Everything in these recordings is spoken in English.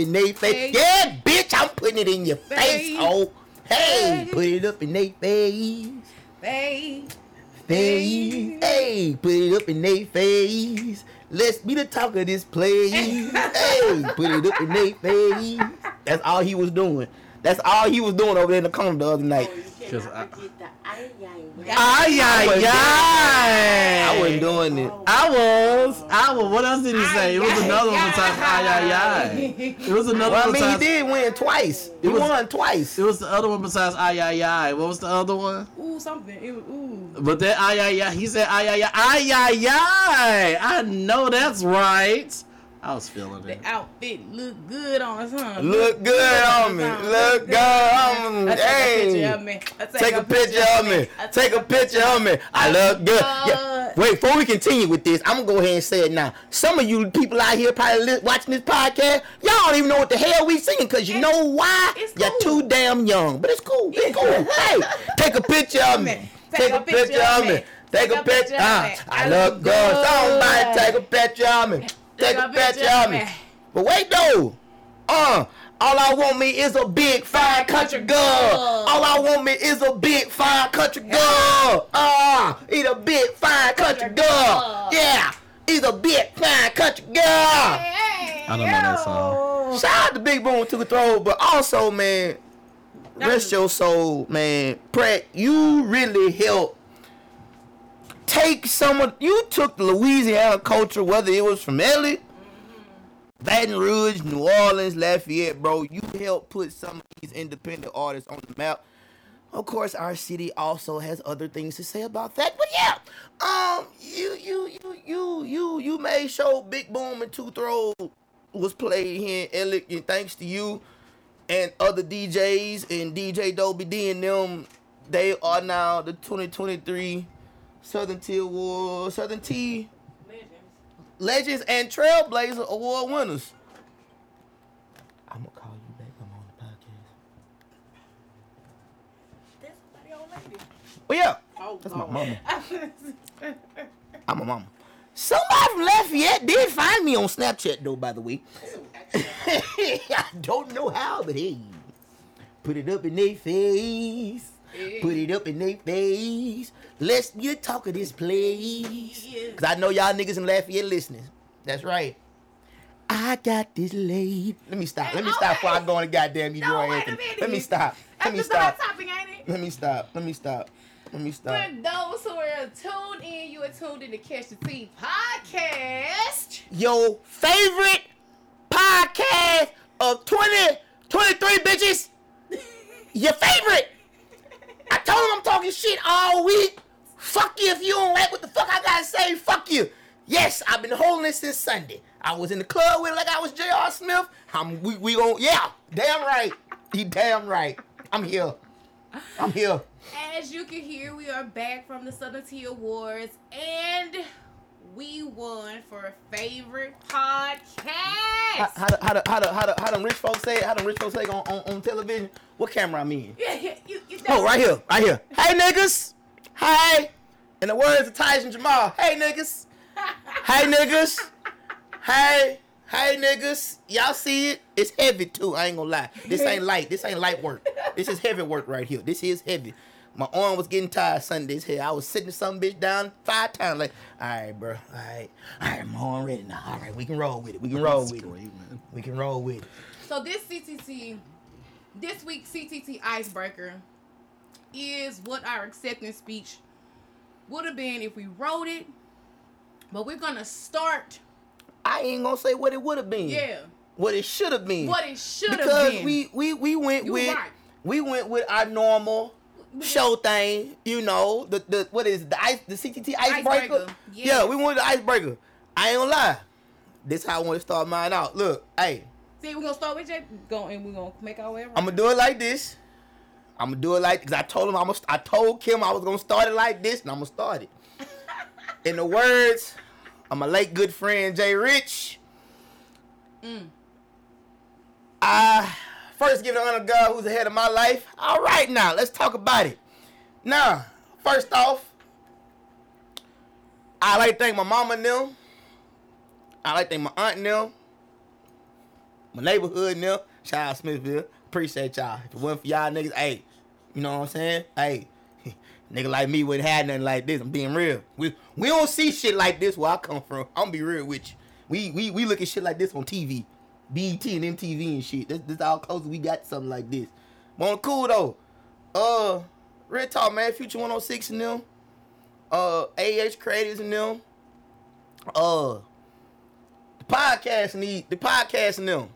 up in they face. Yeah, bitch, I'm putting it in your face. Oh, hey, put it up in they face. Face. Face. Hey, put it up in they face. Let's be the talk of this place. hey, put it up in they face. That's all he was doing. That's all he was doing over there in the corner the other night. Oh, Because I, Ay, ay, ay. I wasn't oh. doing it. I was. I was. What else did he say? It was another one ay, besides ay, ay, ay. It was another Well, I one mean, he did win twice. He It was- won twice. It was the other one besides ay, ay, ay. What was the other one? Ooh, something. It was, ooh. But that ay, ay, ay. He said ay, ay, ay. Ay, ay, ay. I know that's right. I was feeling it. The outfit look good on us, huh? Look good on me. Look good on me. I take a picture Hey. of me. Take a picture of me. I Take a picture of me. I look good. Yeah. Wait, before we continue with this, I'm gonna go ahead and say it now. Some of you people out here probably watching this podcast, y'all don't even know what the hell we singing because you know why? it's You're too damn young. But it's cool. It's cool. hey, take a picture of me. Take a picture of me. Take a picture. Of Ah, I look good. Somebody take a picture of me. Take a picture of me. But wait though, uh, all I want me is a big fine country girl. All I want me is a big fine country girl. Ah, he's a big fine country girl. Yeah, he's a big fine country girl. Hey, I don't know that song. Shout out to Big Boom to the throw, but also man, rest your soul, man. Pratt, you really helped take some of you took Louisiana culture, whether it was from Ellie, Baton Rouge, New Orleans, Lafayette, bro. You helped put some of these independent artists on the map. Of course, our city also has other things to say about that. But yeah, um, you you you you you you made sure Big Boom and Two Throw was played here in Ellick, and thanks to you and other DJs and DJ Dobie D and them, they are now the 2023 Southern Tea Award, Southern Tea Legends and Trailblazer Award winners. I'm gonna call you back. I'm on the podcast. That's somebody old lady. Oh yeah, Oh, that's my mama. I'm a mama. Somebody from Lafayette did find me on Snapchat though, by the way. I don't know how, but hey, put it up in their face. Put it up in their face. Let's get talk of this place. Cause I know y'all niggas in Lafayette listening. That's right. I got this lady. Let me stop. Let me stop before I go on the goddamn you No, Roy wait a minute. Let me stop. Let me stop. topic, ain't it? Let me stop. Let me stop. Let me stop. For those who are tuned in, you are tuned in to Catch the Tea podcast. your favorite podcast of 2023 bitches. Your favorite. I told him I'm talking shit all week. Fuck you if you don't like what the fuck I gotta say. Fuck you. Yes, I've been holding it since Sunday. I was in the club with it like I was J.R. Smith. I'm we we gon' yeah, damn right. He damn right. I'm here. I'm here. As you can hear, we are back from the Southern Tea Awards and we won for favorite How, podcast. how, the, how, the, how, the, how, the, how them rich folks say it? How them rich folks say it on, on, on television? What camera I'm in? Yeah, yeah, you, you Oh, right here, right here. Hey, niggas. Hey. In the words of Tyson Jamal. Hey, niggas. Hey, niggas. Hey. Hey, niggas. Y'all see it? It's heavy, too. I ain't gonna lie. This ain't light. This ain't light work. This is heavy work right here. This is heavy. My arm was getting tired Sundays here. I was sitting some bitch down five times. Like, all right, bro. All right. All right, my arm ready now. All right, we can roll with it. We can roll with it. Screaming. We can roll with it. So this CTT, this week's CTT icebreaker is what our acceptance speech would have been if we wrote it. But we're gonna start, I ain't gonna say what it would have been. yeah, What it should have been. what it should have been. because we we we went You with right. we went with our normal show thing. You know the the what is the ice the CTT icebreaker? Icebreaker, Yeah, yes. we went with the icebreaker. I ain't gonna lie. This how I want to start mine out. Look, hey, See, we're gonna start with Jay. Go and we're gonna make our way around. I'm gonna do it like this. I'm gonna do it like because I told him I'm gonna, I told Kim I was gonna start it like this, and I'm gonna start it. In the words of my late good friend Jay Rich, Mm. I first give it honor to God who's ahead of my life. All right, now let's talk about it. Now, first off, I like to thank my mama and them. I like to thank my aunt and them. My neighborhood and them. Shout out Smithville. Appreciate y'all. If it wasn't for y'all niggas, hey, you know what I'm saying? Hey, nigga like me wouldn't have nothing like this. I'm being real. We we don't see shit like this where I come from. I'm gonna be real with you. We we we look at shit like this on TV. BET and MTV and shit. This, this all close we got something like this. But on cool though. Uh Red Talk, man, Future 106 and them. Uh AH Creators and them. Uh the podcast need the podcast and them.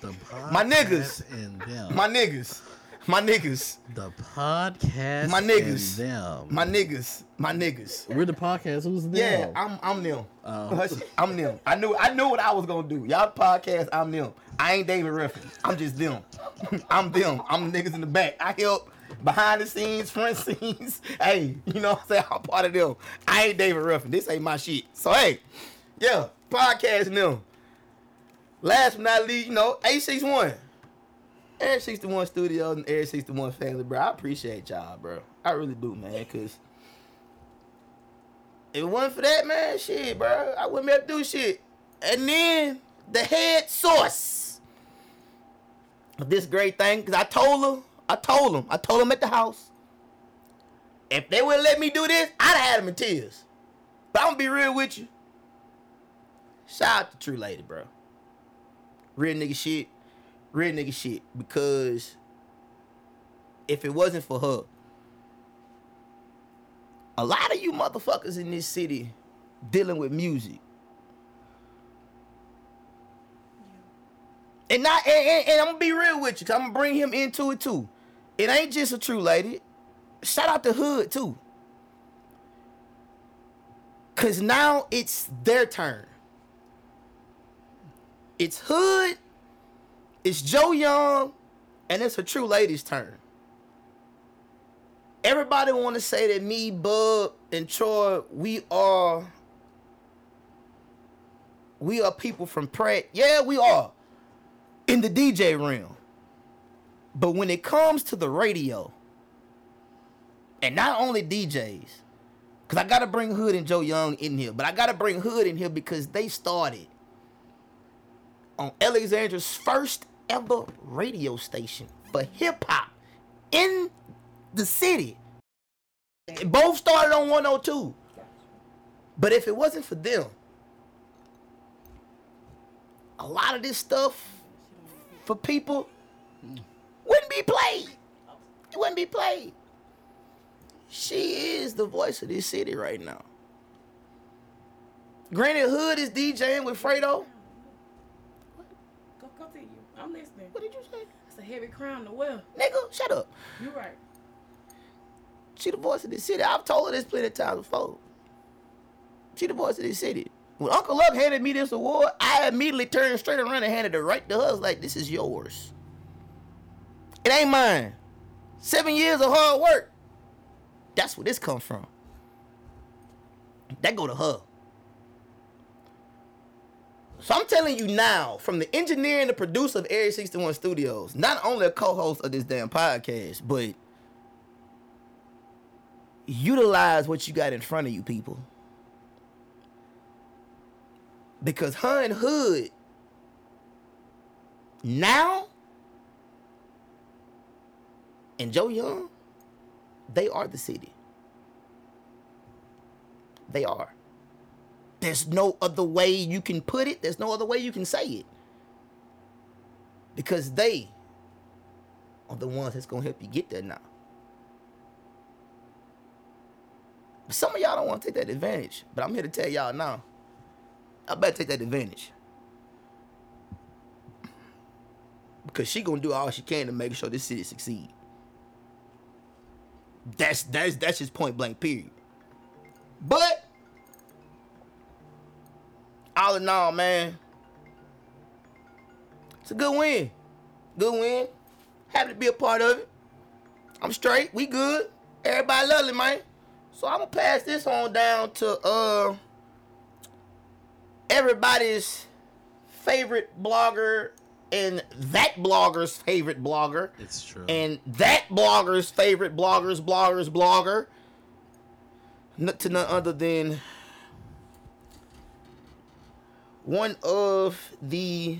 The My niggas. and them. My niggas. My niggas. the podcast. My niggas. Them. My niggas. My niggas. We're the podcast. Who's them? Yeah, I'm I'm them. Oh. I'm them. I knew I knew what I was gonna do. Y'all podcast, I'm them. I ain't David Ruffin. I'm just them. I'm them. I'm the niggas in the back. I help behind the scenes, front scenes. hey, you know what I'm saying? I'm part of them. I ain't David Ruffin. This ain't my shit. So hey, yeah, podcast them. Last but not least, you know, A61. Area 61 Studios and Area 61 family, bro. I appreciate y'all, bro. I really do, man, cause if it wasn't for that, man, shit, bro, I wouldn't be able to do shit. And then the head source of this great thing, because I told her, I told him, I told him at the house, if they would let me do this, I'd have had them in tears. But I'm gonna be real with you. Shout out to True Lady, bro. Real nigga shit. Real nigga shit. Because if it wasn't for her, a lot of you motherfuckers in this city dealing with music. And not and, and, and I'm gonna be real with you, cause I'm gonna bring him into it too. It ain't just a true lady. Shout out to Hood too. Cause now it's their turn. It's Hood, it's Joe Young, and it's a true lady's turn. Everybody want to say that me, Bub, and Troy, we are, we are people from Pratt. Yeah, we are in the DJ realm. But when it comes to the radio, and not only DJs, because I got to bring Hood and Joe Young in here, but I got to bring Hood in here because they started on Alexandria's first ever radio station for hip hop in the city. Both started on 102. But if it wasn't for them, a lot of this stuff for people wouldn't be played. It wouldn't be played. She is the voice of this city right now. Granted, Hood is DJing with Fredo. Go, go to you. I'm listening. What did you say? It's a heavy crown to wear. Nigga, shut up. You right. She the voice of the city. I've told her this plenty of times before. She the voice of the city. When Uncle Luke handed me this award, I immediately turned straight around and handed it right to her. Like, this is yours. It ain't mine. Seven years of hard work. That's where this come from. That go to her. So I'm telling you now, from the engineer and the producer of Area 61 Studios, not only a co-host of this damn podcast, but utilize what you got in front of you, people. Because Hun Hood now and Joe Young, they are the city. They are. There's no other way you can put it. There's no other way you can say it. Because they are the ones that's gonna help you get there now. Some of y'all don't want to take that advantage. But I'm here to tell y'all now. I better take that advantage. Because she gonna do all she can to make sure this city succeed. That's that's that's just point blank period. But all in all, man, it's a good win. Good win. Happy to be a part of it. I'm straight. We good. Everybody lovely, man. So I'm gonna pass this on down to uh everybody's favorite blogger and that blogger's favorite blogger It's true. and that blogger's favorite blogger's blogger's blogger n- to none other than one of the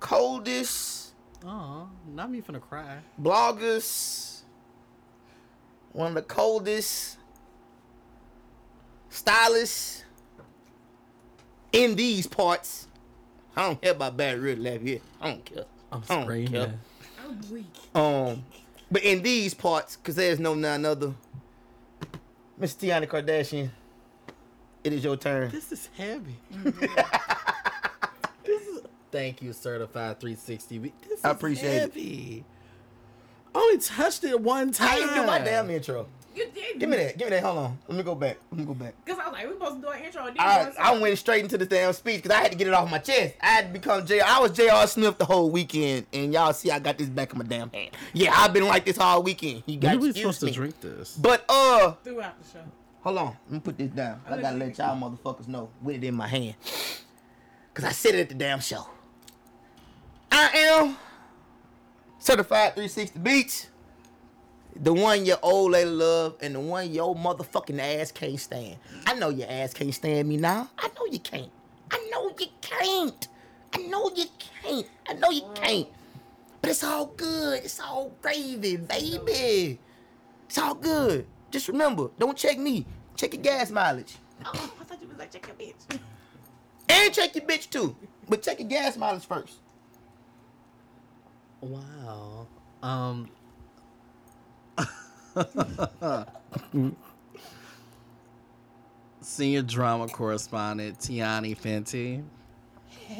coldest Oh, not me finna cry. bloggers, one of the coldest stylists in these parts. I don't care about Barry Red left here. I don't care. I'm I don't screaming. care. I'm weak. Um, but in these parts, cause there's no none other. Miss Tiana Kardashian, it is your turn. This is heavy. this is thank you, certified 360. This I appreciate it. heavy. Only touched it one time. I ain't do my damn intro. You did. Give me that. Give me that. Hold on. Let me go back. Let me go back. Because I was like, we're supposed to do an intro. And I, I went straight into the damn speech because I had to get it off my chest. I had to become J. I was J.R. Smith the whole weekend, and y'all see I got this back in my damn hand. Yeah, I've been like this all weekend. You When got are we excuse supposed me. to drink this? But uh, throughout the show. Hold on. Let me put this down. I gotta let y'all motherfuckers know with it in my hand. Cause I said it at the damn show. I am certified 360 Beats. The one your old lady love and the one your motherfucking ass can't stand. I know your ass can't stand me now. I know you can't. I know you can't. I know you can't. I know you can't. But it's all good. It's all gravy, baby. It's all good. Just remember, don't check me. Check your gas mileage. Oh, I thought you was like, check your bitch. And check your bitch too. But check your gas mileage first. Wow. Um. Senior drama correspondent Tiani Fenty.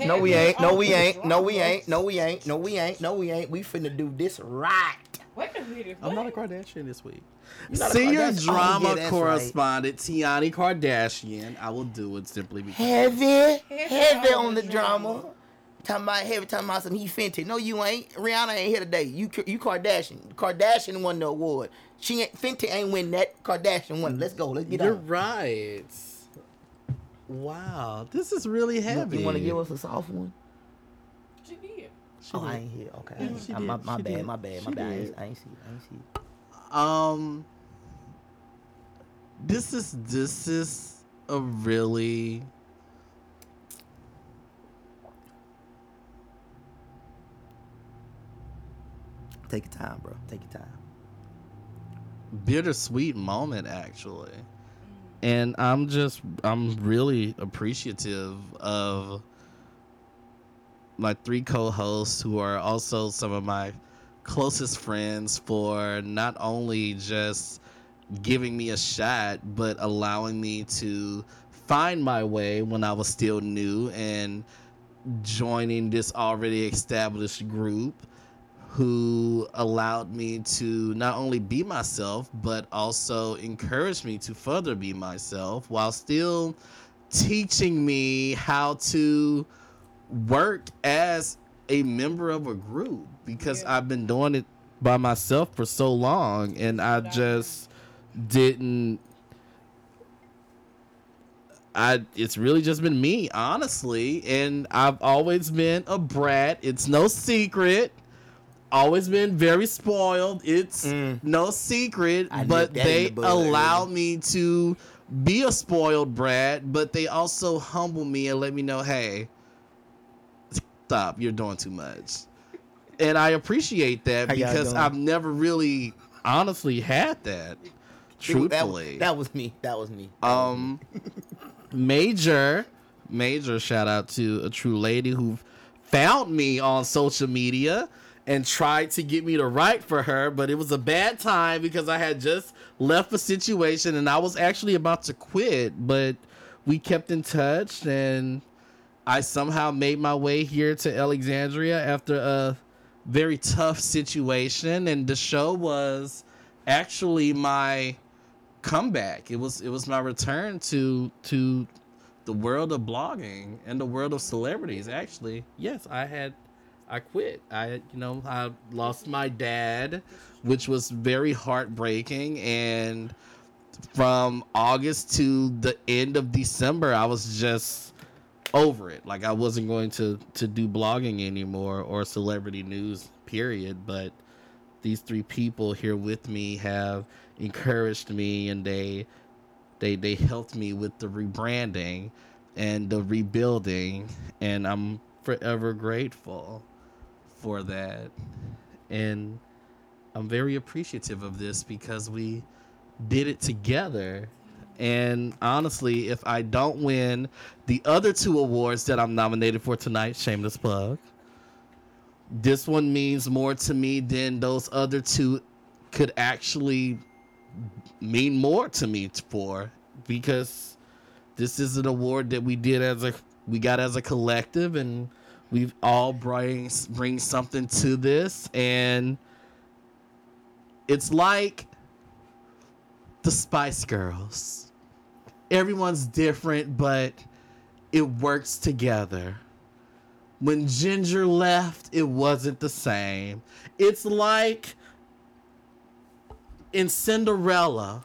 No, we ain't. No, we ain't. No, we ain't. No, we ain't. No, we ain't. No, we ain't. We finna do this right. Wait a minute. I'm not a? Kardashian this week. You're not a Senior Kardashian? Oh, drama yeah, that's correspondent Tiani Kardashian. I will do it simply because. Heavy, Heavy heavy on on the the drama. drama. Talking about heavy, talking about some he Fenty. No, you ain't. Rihanna ain't here today. You you Kardashian. Kardashian won the award. She ain't Fenty ain't win that. Kardashian won. Let's go. Let's get You're on. right. Wow, this is really heavy. You, heavy. want to give us a soft one? She did. She Oh, I ain't here. Okay. Yeah, she Uh, my my bad. My bad. My She bad. I did. ain't, I ain't see. I ain't see. Um, this is this is a really Take your time, bro. Take your time. bittersweet moment actually and i'm just i'm really appreciative of my three co-hosts who are also some of my closest friends for not only just giving me a shot but allowing me to find my way when i was still new and joining this already established group who allowed me to not only be myself, but also encourage me to further be myself while still teaching me how to work as a member of a group because Yeah. I've been doing it by myself for so long and I Exactly. just didn't I it's really just been me, honestly, and I've always been a brat. It's no secret. Always been very spoiled. It's Mm. no secret, I but nipped that in they the allow me to be a spoiled brat, but they also humble me and let me know, "Hey, stop. You're doing too much." And I appreciate that How because? I've never really honestly had that. That- Truthfully. that, was me. That was me. Um, major, major shout out to a true lady who found me on social media and tried to get me to write for her, but it was a bad time because I had just left a situation and I was actually about to quit, but we kept in touch and I somehow made my way here to Alexandria after a very tough situation and the show was actually my comeback. It was it was my return to to the world of blogging and the world of celebrities actually. Yes, I had I quit. I you know, I lost my dad, which was very heartbreaking and from August to the end of December I was just over it. Like I wasn't going to to do blogging anymore or celebrity news period, but these three people here with me have encouraged me and they they they helped me with the rebranding and the rebuilding, and I'm forever grateful for that. And I'm very appreciative of this because we did it together. And honestly, if I don't win the other two awards that I'm nominated for tonight, shameless plug, this one means more to me than those other two could actually mean more to me for because this is an award that we did as a we got as a collective and we've all bring bring something to this and it's like the Spice Girls. Everyone's different, but it works together. When Ginger left, it wasn't the same. It's like in Cinderella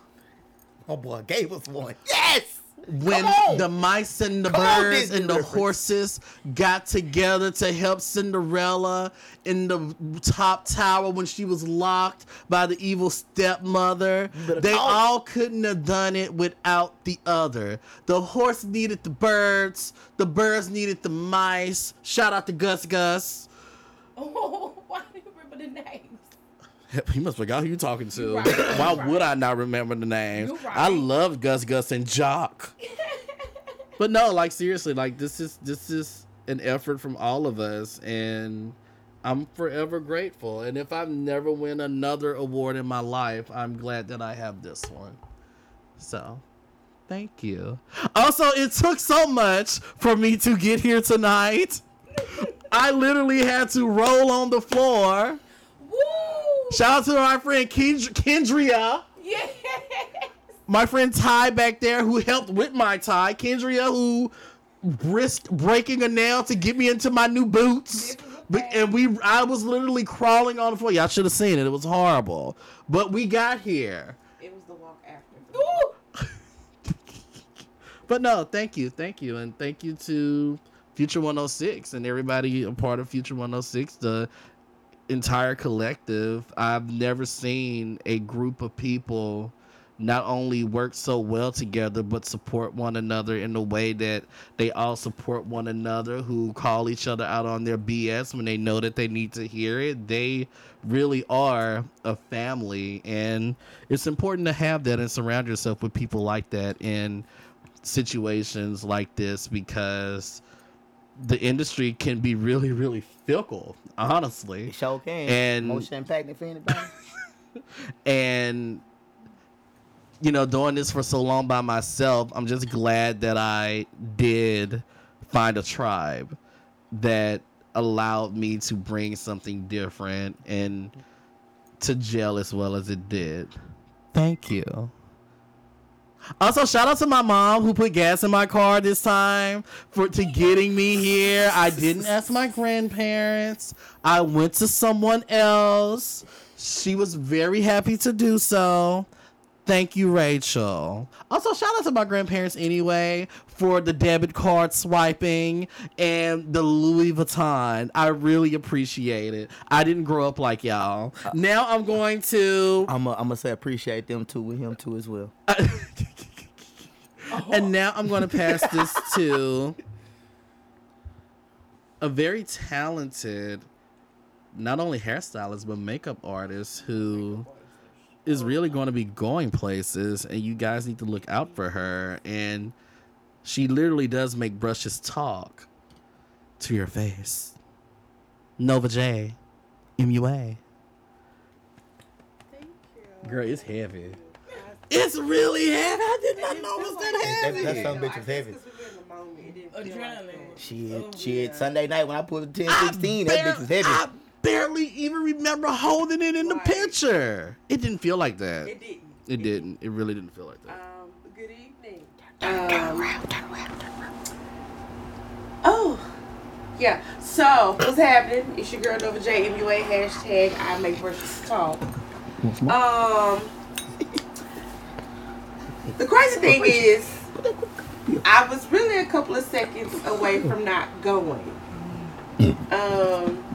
Oh boy, gave us one. Yes. When the mice and the Come birds Disney and the reference. horses got together to help Cinderella in the top tower when she was locked by the evil stepmother. They talk. all couldn't have done it without the other. The horse needed the birds, the birds needed the mice. Shout out to Gus Gus. Oh, why do you remember the names? He must forgot who you talking to. Right. Why right. would I not remember the names? Right. I love Gus Gus and Jaq. but no, like seriously, like this is this is an effort from all of us and I'm forever grateful. And if I never win another award in my life, I'm glad that I have this one. So, thank you. Also, it took so much for me to get here tonight. I literally had to roll on the floor. Woo! Shout out to my friend Kend- Kendria, Yes. my friend Ty back there who helped with my tie. Kendria who risked breaking a nail to get me into my new boots. This was a But, and we, I was literally crawling on the floor. Y'all should have seen it. It was horrible. But we got here. It was the walk after. But no, thank you, thank you, and thank you to Future 106 and everybody a part of Future 106, the entire collective. I've never seen a group of people not only work so well together, but support one another in the way that they all support one another, who call each other out on their BS when they know that they need to hear it. They really are a family, and it's important to have that and surround yourself with people like that in situations like this because the industry can be really, really fickle, honestly. It sure can. And- motion impacting for anybody. and you know doing this for so long by myself i'm just glad that i did find a tribe that allowed me to bring something different and to gel as well as it did thank you also shout out to my mom who put gas in my car this time for to getting me here. I didn't ask my grandparents. I went to someone else. She was very happy to do so. Thank you, Rachel. Also, shout out to my grandparents anyway for the debit card swiping and the Louis Vuitton. I really appreciate it. I didn't grow up like y'all. Now I'm going to. I'm gonna say appreciate them too with him too as well. and now I'm going to pass this to a very talented, not only hairstylist, but makeup artist who is really going to be going places. And you guys need to look out for her. And she literally does make brushes talk to your face. Nova J, MUA. Thank you. Girl, it's heavy. It's really heavy. I did not know it was that That- heavy. that some bitch I was guess heavy. 'cause we were in the moment, it didn't feel like Adrenaline. that. Shit, Oh, shit. yeah. Sunday night when I pulled the 10 I 16, that bitch was heavy. I barely even remember holding it in the picture. It didn't feel like that. It didn't. It didn't. It really didn't feel like that. Um, good evening. Um, oh, yeah. So, what's happening? It's your girl Nova J MUA hashtag I make brushes talk. Um, the crazy thing is, I was really a couple of seconds away from not going. Um,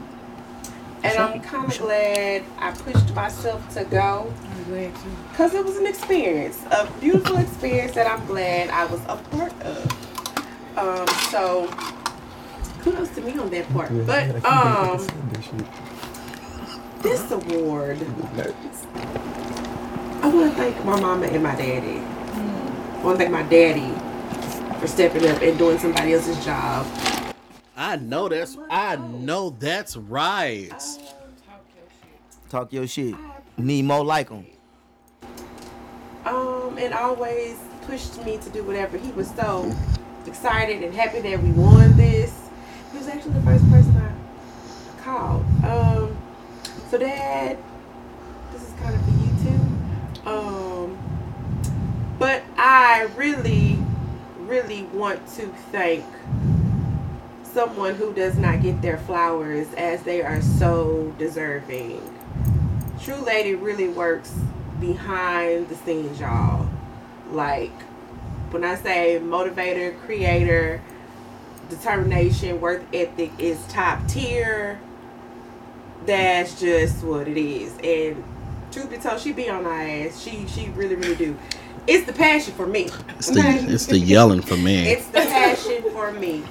and I'm kind of glad I pushed myself to go. I'm glad too. Because it was an experience, a beautiful experience that I'm glad I was a part of. Um, so kudos to me on that part. But um, this award, I want to thank my mama and my daddy. I want to thank my daddy for stepping up and doing somebody else's job. I know that's I know that's right. Talk your shit. Talk. Need more like him. um, and always pushed me to do whatever. He was so excited and happy that we won this. He was actually the first person I called. Um, so Dad, this is kind of for you too. Um, but I really, really want to thank someone who does not get their flowers as they are so deserving. True Lady really works behind the scenes, y'all. Like, when I say motivator, creator, determination, worth ethic is top tier, that's just what it is. And truth be told, she be on my ass. She she really, really do. It's the passion for me. It's the it's the yelling for me. It's the passion for me.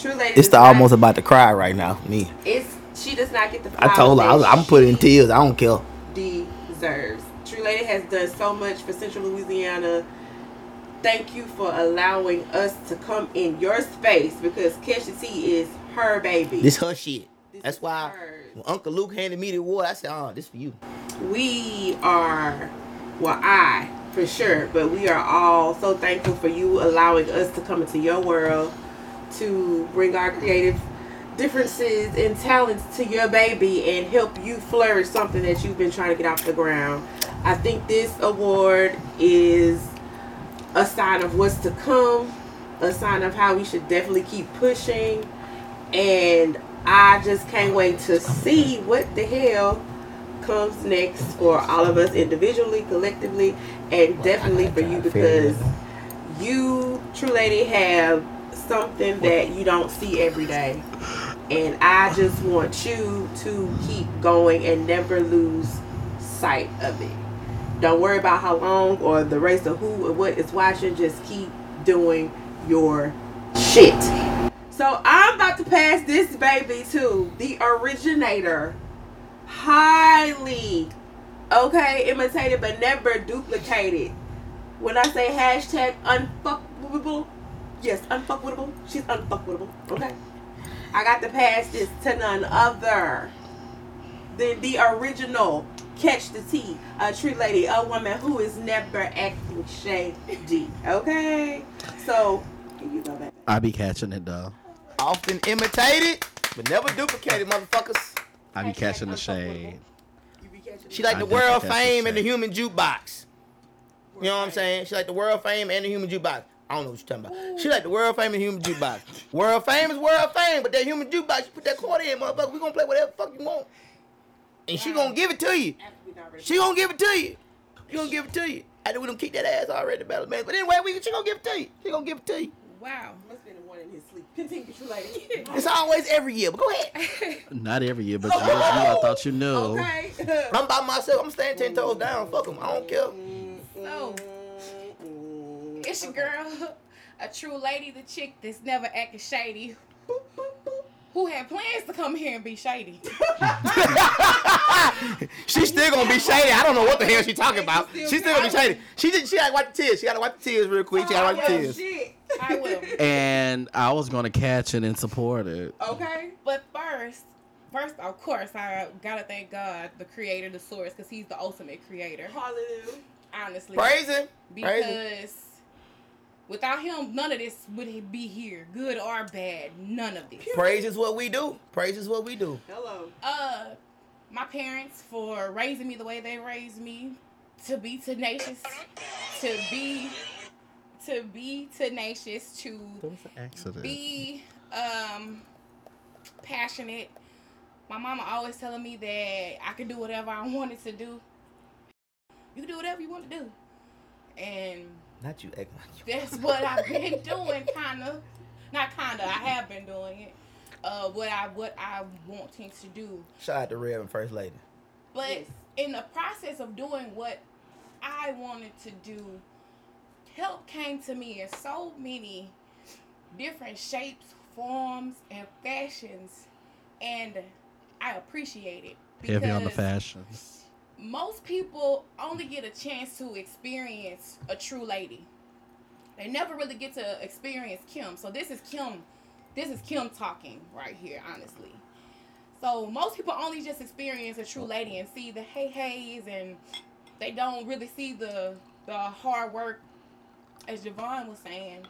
True Lady. It's the not- almost about to cry right now. Me. It's she does not get the. I told her I was, I'm putting in tears. I don't care. deserves. True Lady has done so much for Central Louisiana. Thank you for allowing us to come in your space because Kesha T is her baby. This her shit. This That's why hers. when Uncle Luke handed me the award, I said, "Oh, this for you." we are, well, I for sure, but we are all so thankful for you allowing us to come into your world to bring our creative differences and talents to your baby and help you flourish something that you've been trying to get off the ground. I think this award is a sign of what's to come, a sign of how we should definitely keep pushing, and I just can't wait to see what the hell comes next for all of us individually, collectively, and definitely for you. because you, True Lady, have something that you don't see every day. And I just want you to keep going and never lose sight of it. Don't worry about how long or the race of who or what is watching. Just keep doing your shit. So I'm about to pass this baby to the originator. Highly, okay, imitated but never duplicated. When I say hashtag unfuckable, yes, unfuckable, she's unfuckable, okay? I got to pass this to none other than the original Catch the Tea, a tree lady, a woman who is never acting shady, okay? So, here you go, baby. I be catching it though. Often imitated, but never duplicated, motherfuckers. I be catching the shade. You be catching She like the definitely world catch the fame and the human jukebox. You know what I'm saying? She like the world fame and the human jukebox. I don't know what you're talking about. She like the world famous human jukebox. World famous, world fame, but that human jukebox, you put that quarter in, motherfucker. We gonna play whatever the fuck you want, and she gonna give it to you. After we not ready. She gonna give it to you. She gonna give it to you. I know we don't kick that ass already, battle man. But anyway, we she gonna give it to you. She gonna give it to you. Wow. Must have been the one in his sleep. Continue, true lady. It's always every year, but go ahead. Not every year, but yours, you, I thought you knew. okay. I'm by myself. I'm standing ten toes down. Fuck them. I don't care. So, it's your girl, a true lady, the chick that's never acting shady, who had plans to come here and be shady. She's still gonna be shady. I don't know what the hell she's talking about. She's still gonna be shady. She just she gotta wipe the tears. She gotta wipe the tears real quick. She gotta oh, wipe the Oh, tears. shit. I will. And I was gonna catch it and support it. Okay. But first, first, of course, I gotta thank God, the creator, the source, because he's the ultimate creator. Hallelujah. Honestly. Praise him. Praise him. because without him, none of this would be here, good or bad. None of this. Praise is what we do. Praise is what we do. Hello. Uh, my parents for raising me the way they raised me, to be tenacious, to be, to be tenacious, to That was an accident. be um passionate. My mama always telling me that I could do whatever I wanted to do. You can do whatever you want to do, and Not you acting like you. that's what I've been doing, kind of. Not kind of. I have been doing it. Uh, what I what I want things to do, Shout out to Rev and First Lady. but Yes. in the process of doing what I wanted to do, help came to me in so many different shapes, forms, and fashions, and I appreciate it. Heavy on the fashions. Most people only get a chance to experience a true lady. They never really get to experience Kim. So this is Kim. This is Kim talking right here, honestly. So most people only just experience a true lady and see the hey heys and they don't really see the the hard work as Javon was saying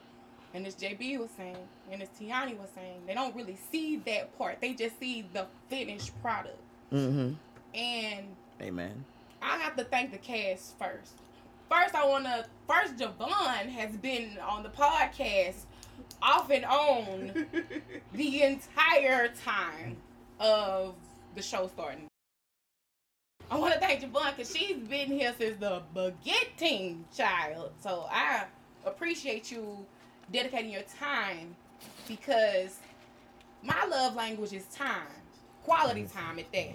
and as JB was saying and as Tiani was saying. They don't really see that part. They just see the finished product. Mm-hmm. And Amen. I have to thank the cast first. First, I want to. First, Javon has been on the podcast off and on the entire time of the show starting. I want to thank Javon because she's been here since the beginning, child. So I appreciate you dedicating your time because my love language is time, quality time at that.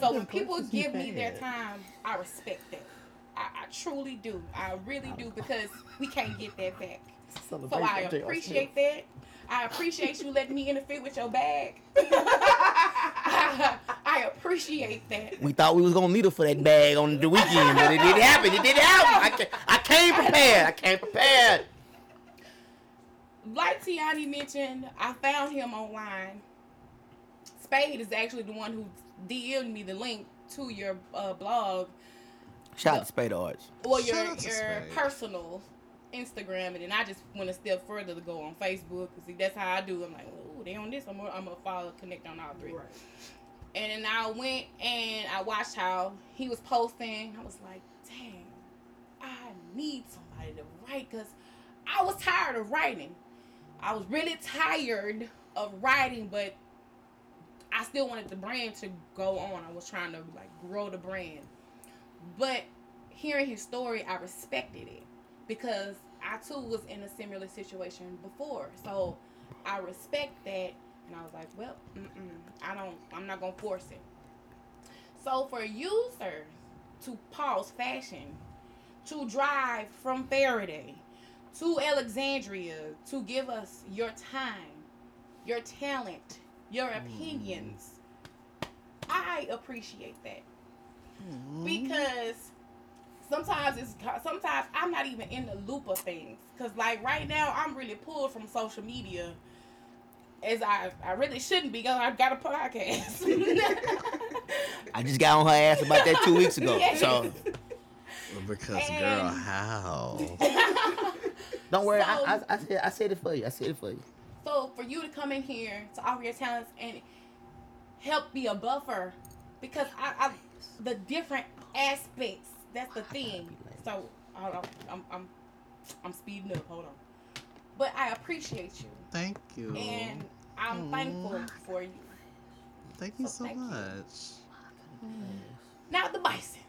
So when people give me their time, I respect that. I, I truly do. I really do because we can't get that back. So I appreciate that. I appreciate you letting me interfere with your bag. I appreciate that. We thought we was gonna need her for that bag on the weekend, but it didn't happen. It didn't happen. I, ca- I came prepared. I came prepared. Like Tiani mentioned, I found him online. Spade is actually the one who DM'd me the link to your uh, blog Shout out to Spade Arts. or Shout your your Spade. personal Instagram, and then I just went a step further to go on Facebook. Cause see, that's how I do. I'm like, oh, they on this. I'm gonna, I'm gonna follow, connect on all three. And then I went and I watched how he was posting. I was like, dang, I need somebody to write because I was tired of writing. I was really tired of writing, but I still wanted the brand to go on. I was trying to like grow the brand. But hearing his story, I respected it because I too was in a similar situation before. So I respect that, and I was like, well, I don't, I'm not gonna force it. So for users to pause fashion, to drive from Ferriday to Alexandria to give us your time, your talent, your opinions, I appreciate that mm-hmm. because sometimes it's sometimes I'm not even in the loop of things. Cause like right now I'm really pulled from social media, as I I really shouldn't be. Cause I've got a podcast. I just got on her ass about that two weeks ago. Yes. So Because girl, how? don't worry. So- I, I, I said I said it for you. I said it for you. So for you to come in here to offer your talents and help be a buffer, because I, I the different aspects. That's the thing. So hold on, I'm I'm I'm speeding up. Hold on, but I appreciate you Thank you. and I'm Aw. thankful for you. Thank you so so thank you. much. Now the bison,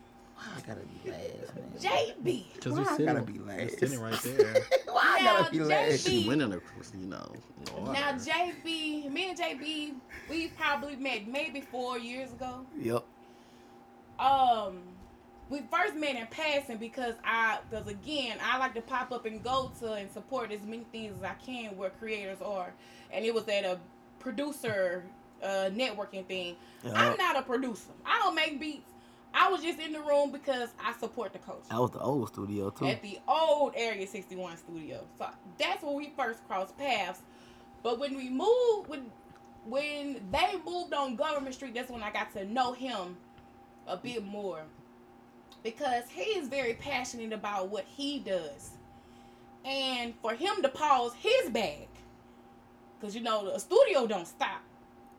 I gotta be last, man. JB. Because Why we I sitting, gotta be we last? sitting right there. Why I Now, gotta be last? JB She winning, of course, you know. order. Now JB, me and JB, we probably met maybe four years ago. Yep. um we first met in passing because I because again I like to pop up and go to and support as many things as I can where creators are and it was at a producer uh networking thing. I'm not a producer. I don't make beats. I was just in the room because I support the coach. That was the old studio too. At the old Area 61 studio. So that's where we first crossed paths. But when we moved when when they moved on Government Street, that's when I got to know him a bit more. Because he is very passionate about what he does. And for him to pause his bag, because you know the studio don't stop.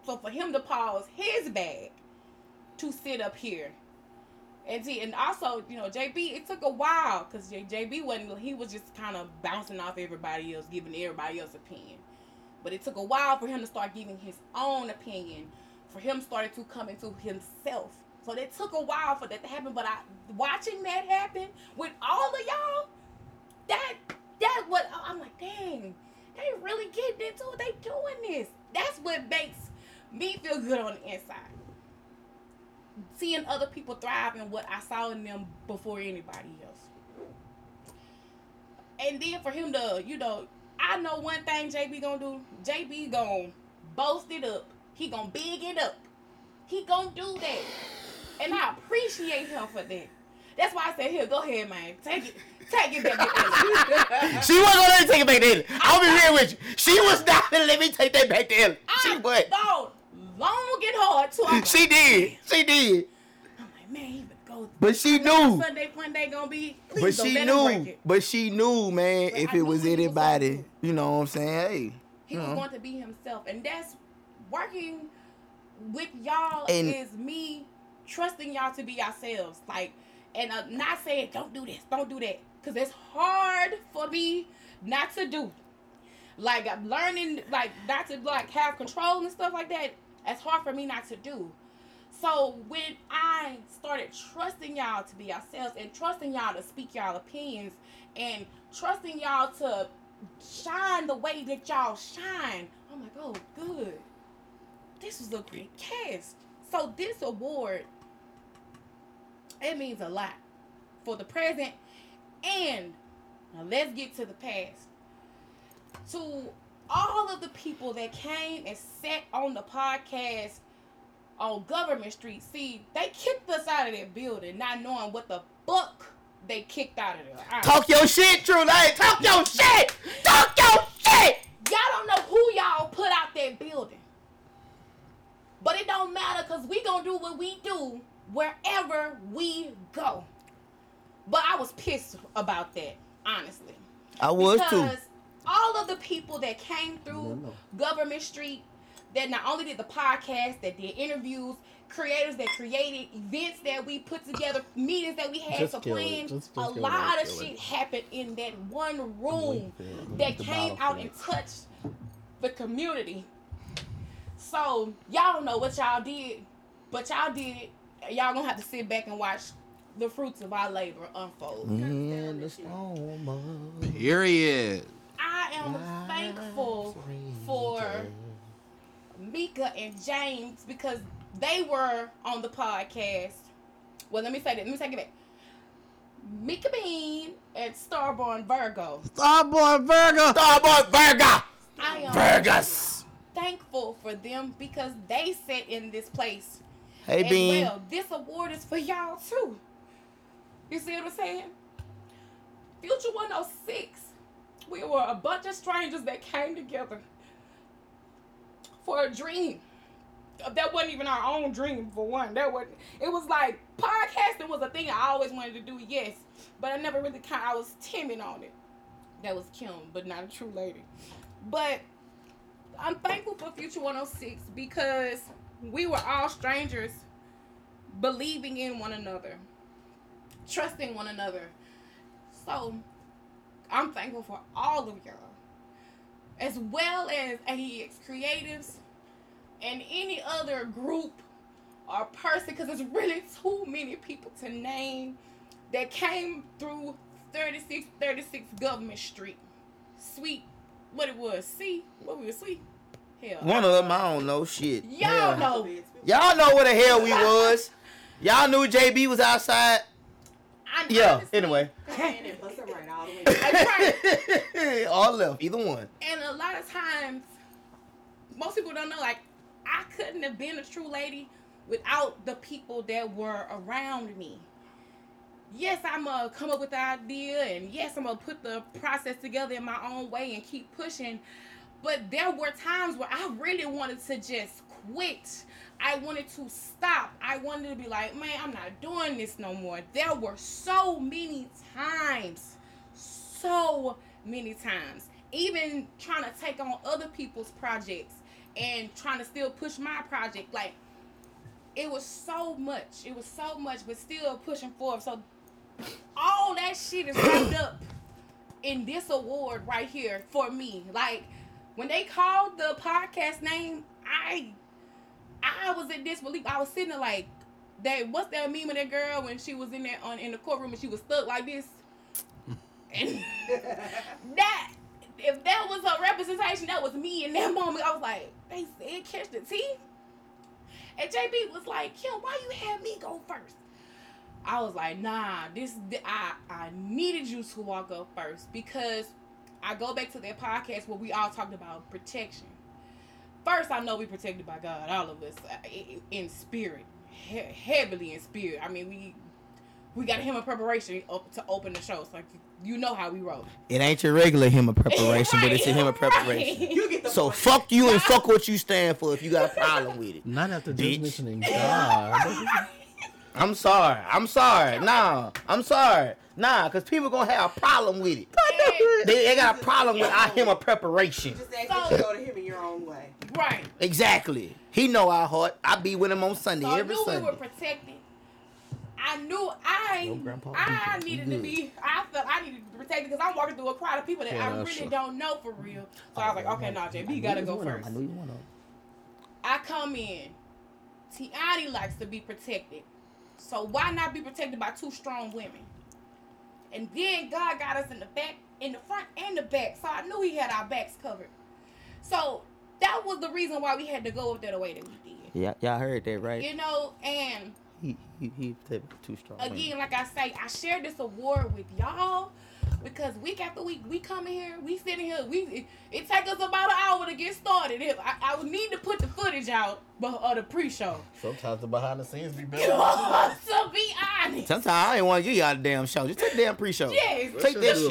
So for him to pause his bag to sit up here and see, and also, you know, JB, it took a while because JB wasn't, he was just kind of bouncing off everybody else, giving everybody else opinion. But it took a while for him to start giving his own opinion, for him started to come into himself. So it took a while for that to happen. But I, watching that happen with all of y'all, that, that what, I'm like, dang, they really getting into it. They doing this. That's what makes me feel good on the inside seeing other people thrive in what I saw in them before anybody else. And then for him to, you know, I know one thing JB gonna do. JB gonna boast it up. He gonna big it up. He gonna do that, and I appreciate him for that. That's why I said, "Here, go ahead, man. Take it, take it back." She wasn't gonna let me take it back then. I'll be real with you. She was not gonna let me take that back then. She was. thought long and hard too. Like, She did. She did. I'm like, man, he would go. But she knew. Sunday fun day gonna be. But Please don't she let him break knew. But she knew, man, But if I it was he was anybody, you know what I'm saying? Hey. He was know. going to be himself, and that's working with y'all And- is me trusting y'all to be yourselves. Like, and uh, not saying don't do this, don't do that, because it's hard for me not to do. Like I'm learning, like not to like have control and stuff like that. It's hard for me not to do. So when I started trusting y'all to be yourselves and trusting y'all to speak y'all opinions and trusting y'all to shine the way that y'all shine, I'm like, oh, good. This was a great cast. So this award, it means a lot for the present and let's get to the past. To all of the people that came and sat on the podcast on Government Street, see, they kicked us out of that building, not knowing what the fuck they kicked out of there. I- Talk your shit, True Light. Talk your shit. Talk your shit. Y'all don't know who y'all put out that building. But it don't matter because we gonna do what we do wherever we go. But I was pissed about that, honestly. I was too. Because all of the people that came through Government Street, that not only did the podcast, that did interviews, creators that created events that we put together, meetings that we had Just to plan. Just- just a kill it. lot of Kill it. shit happened in that one room that came out and touched the community. So y'all don't know what y'all did, but y'all did it. Y'all gonna have to sit back and watch the fruits of our labor unfold. In the storm of Period. I am thankful for Mika and James because they were on the podcast. Well, let me say that. Let me take it back. Mika Bean and Starborn Virgo. Starborn Virgo. Starborn Virga. I am Virgus. thankful for them because they sit in this place Hey, Bean. well. This award is for y'all too. You see what I'm saying? Future 106. We were a bunch of strangers that came together for a dream. That wasn't even our own dream for one. That was it was like podcasting was a thing I always wanted to do, yes. But I never really kind I was timid on it. That was Kim, but not a true lady. But I'm thankful for Future 106 because we were all strangers believing in one another, trusting one another. So I'm thankful for all of y'all, as well as AEX Creatives and any other group or person, because there's really too many people to name that came through 3636 Government Street. Sweet, what it was, C, what we was sweet. Hell, One of them, I don't know shit. Y'all Hell. know. Y'all know where the hell we was. Y'all knew JB was outside. I, Yeah, honestly- anyway. And it bust it right all the way. All left, either one. And a lot of times, most people don't know, like, I couldn't have been a true lady without the people that were around me. Yes, I'm going to come up with the idea, and yes, I'm going to put the process together in my own way and keep pushing. But there were times where I really wanted to just quit. I wanted to stop. I wanted to be like, man, I'm not doing this no more. There were so many times, so many times, even trying to take on other people's projects and trying to still push my project. Like, it was so much. It was so much, but still pushing forward. So, all that shit is wrapped up in this award right here for me. Like, when they called the podcast name, I I was in disbelief. I was sitting there like that what's that meme of that girl when she was in there on in the courtroom and she was stuck like this? And that if that was a representation, that was me in that moment. I was like, they said catch the tea. And JB was like, Kim, why you have me go first? I was like, nah, this I I needed you to walk up first because I go back to that podcast where we all talked about protection. First, I know we protected by God, all of us, uh, in spirit, he- heavily in spirit. I mean, we we got hymn in preparation to open the show. So like, you know how we roll. It ain't your regular hymn of preparation, but it's a hymn of preparation. right. You get the So point. fuck you and fuck what you stand for if you got a problem with it. Not after Bitch. just mentioning God. I'm sorry. I'm sorry. Nah. I'm sorry. Nah, because people gonna have a problem with it. They, they got a problem with our hymn of preparation. Just ask that you go to him in your own way. Right. Exactly. He know our heart. I be with him on Sunday So I every knew we Sunday. were protected. I knew I Yo, Grandpa, I needed to be. I felt I needed to be protected because I'm walking through a crowd of people that Yeah, I really true. don't know for real. So I was like, okay, no, JB, you gotta go first. I know you want to. I come in. Tiani likes to be protected. So why not be protected by two strong women? And then God got us in the back, in the front and the back. So I knew he had our backs covered. So that was the reason why we had to go up there the way that we did. Yeah, y'all heard that, right? You know, and He he he too strong. again, like I say, I share this award with y'all because week after week we come in here, we sitting here, we it, it take us about an hour to get started. If I, I would need to put the footage out but of the pre-show. Sometimes the behind the scenes be better. to be honest. Sometimes I ain't want to give y'all the damn show. Just take the damn pre-show. Yes. Take that to shit.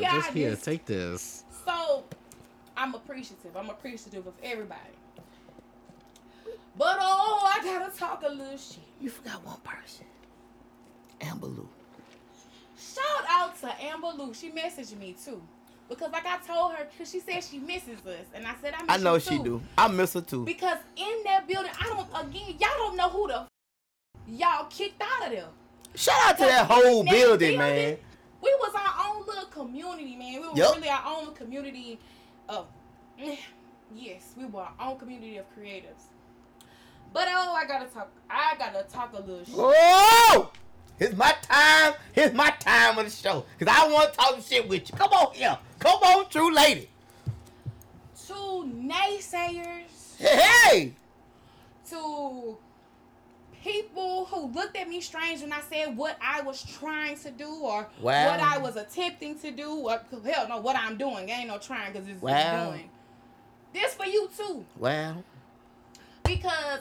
be Just here, take this. I'm appreciative. I'm appreciative of everybody. But oh, I gotta talk a little shit. You forgot one person. Amber Lou. Shout out to Amber Lou. She messaged me too. Because like I told her, cause she said she misses us. And I said I miss I know she do. I miss her too. Because in that building, I don't again, y'all don't know who the f- y'all kicked out of there. Shout out to that whole That building, man. We was our own little community, man. We were Yup. really our own community of yes, we were our own community of creatives. But oh, I gotta talk. I gotta talk a little shit. Whoa! It's my time. It's my time of the show. Cause I want to talk shit with you. Come on here. Come on, true lady. Two naysayers, Hey, hey. to people who looked at me strange when I said what I was trying to do or Wow. what I was attempting to do or hell no what I'm doing. Ain't no trying because it's, Wow. doing. This for you too. Well, because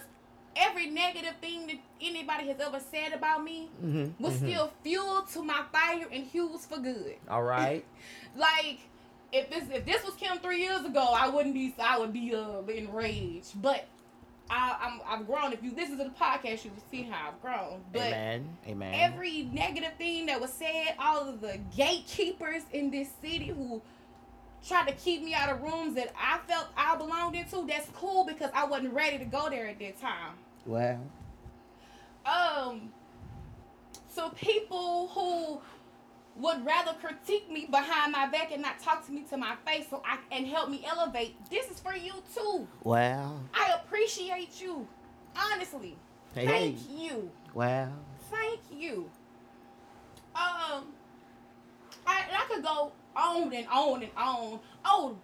every negative thing that anybody has ever said about me mhm, was mhm. still fuel to my fire and fuels for good. all right. Like if this if this was Kim three years ago, I wouldn't be I would be uh, enraged. But I, I'm I've grown. If you listen to the podcast, you will see how I've grown. But Amen. Amen. every negative thing that was said, all of the gatekeepers in this city who tried to keep me out of rooms that I felt I belonged into, that's cool because I wasn't ready to go there at that time. well, Um, so people who would rather critique me behind my back and not talk to me to my face so I and help me elevate, this is for you too. well, I appreciate you. Honestly. Hey, Thank you. well. Thank you. Um, I, I could go on and on and on. Oh,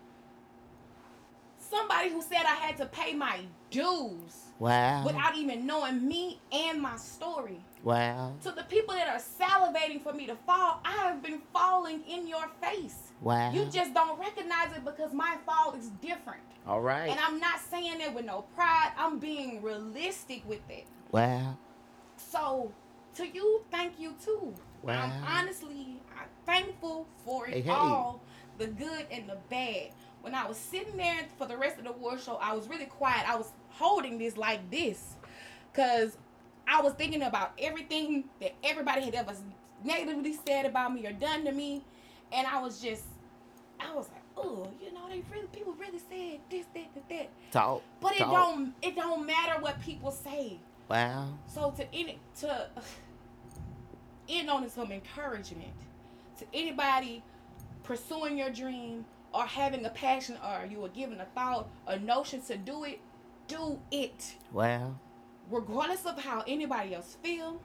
somebody who said I had to pay my dues Wow. without even knowing me and my story. Wow. To the people that are salivating for me to fall, I have been falling in your face. Wow. You just don't recognize it because my fall is different. all right. And I'm not saying it with no pride. I'm being realistic with it. wow. So, to you, thank you too. Wow. I'm honestly I'm thankful for it Hey, hey. all, the good and the bad. When I was sitting there for the rest of the war show, I was really quiet. I was holding this like this, cause I was thinking about everything that everybody had ever negatively said about me or done to me, and I was just, I was like, oh, you know, they really people really said this, that, and that. Talk. But it talk. don't, it don't matter what people say. Wow. So to any to end on some encouragement to anybody pursuing your dream or having a passion or you were given a thought, a notion to do it, do it. Wow. Regardless of how anybody else feel,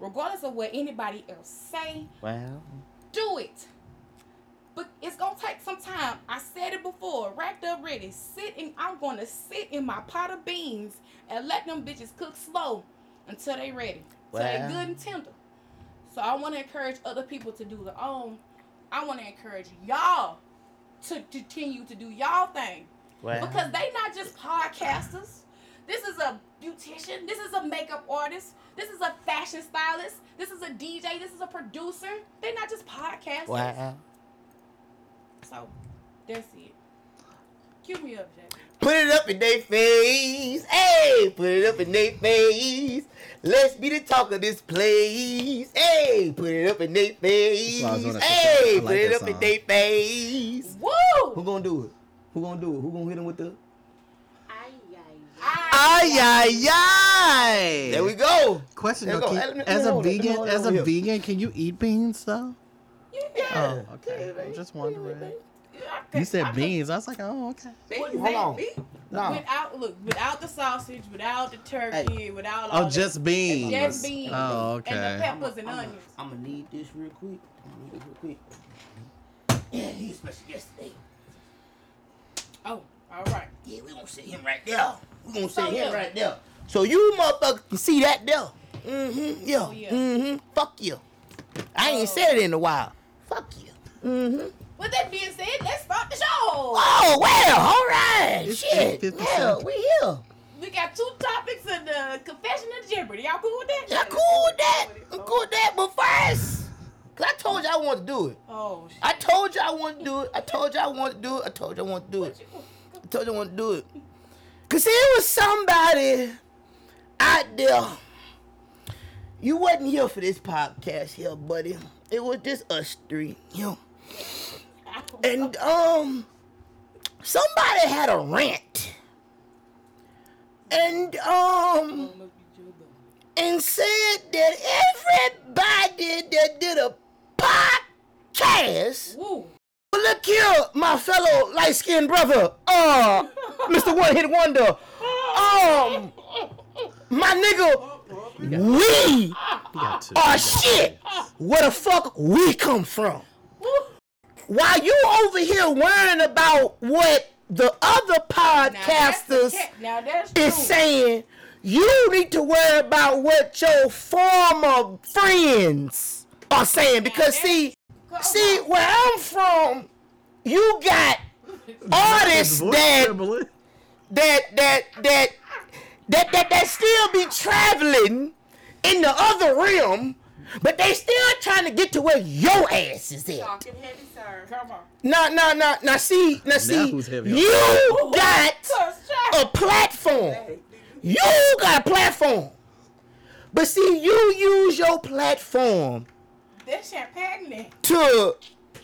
regardless of what anybody else say, Wow. do it. But it's gonna take some time. I said it before, wrapped up ready. Sit in I'm gonna sit in my pot of beans and let them bitches cook slow until they ready. So they good and tender. So I wanna encourage other people to do their own. Um, I wanna encourage y'all to continue to do y'all thing. Because they not just podcasters. This is a beautician. This is a makeup artist. This is a fashion stylist. This is a DJ. This is a producer. They're not just podcasters. Wow. So that's it. Cue me up, Jaq. Put it up in their face. Hey, put it up in their face. Let's be the talk of this place. Hey, put it up in their face. That's why I was doing that Hey, song. Put like it that up in their face. Who gonna do it? Who gonna do it? Who gonna hit him with the? Ay, ay, Ay, ay, ay. There we go. Question though, go. can- Let me- let me as a hold it. Let me vegan, it as a vegan, can you eat beans though? Yeah. Oh, okay. I'm just wondering. You said beans. I was like, oh, okay. Baby, Hold on. baby. No. Without look, without the sausage, without the turkey, without oh, all Oh, that- just beans. just beans. Oh, okay. And the peppers and onions. I'm gonna need this real quick. I'm gonna need this real quick. Yeah, he was special yesterday. Oh, all right. Yeah, we gonna see him right there. We gonna sit So, him right there. So you motherfuckers can see that there. Mm-hmm. Yeah. Oh, yeah. Mm-hmm. Fuck you. I ain't Oh. said it in a while. Fuck you. Mm-hmm. With that being said, let's start the show. Oh well, all right. It's Shit. 50 Yeah, we here. We got two topics in the confession of Jeopardy. Y'all cool with that? I'm cool with that. I'm cool with that. But first, cause I told y'all I want to do it. Oh shit. I told y'all I want to do it. I told y'all I want to do it. I told you I wanted to do it. I told you I wanted to do it. Cause there was somebody out there. You wasn't here for this podcast here, buddy. It was just us three. You know. And um somebody had a rant. And um and said that everybody that did a podcast Woo. Look here, my fellow light skinned brother, uh, Mr. One Hit Wonder. Um, my nigga, we got are shit. Where the fuck we come from? While you over here worrying about what the other Now that's the podcasters Now that's is saying, you need to worry about what your former friends are saying. Because see, See, where I'm from, you got artists that that that that that that that still be traveling in the other realm, but they still trying to get to where your ass is at. Talking heavy, sir. Come on. Nah, nah, nah, now see, now see, who's you oh, got a platform. You got a platform. But see, you use your platform That's champagne. to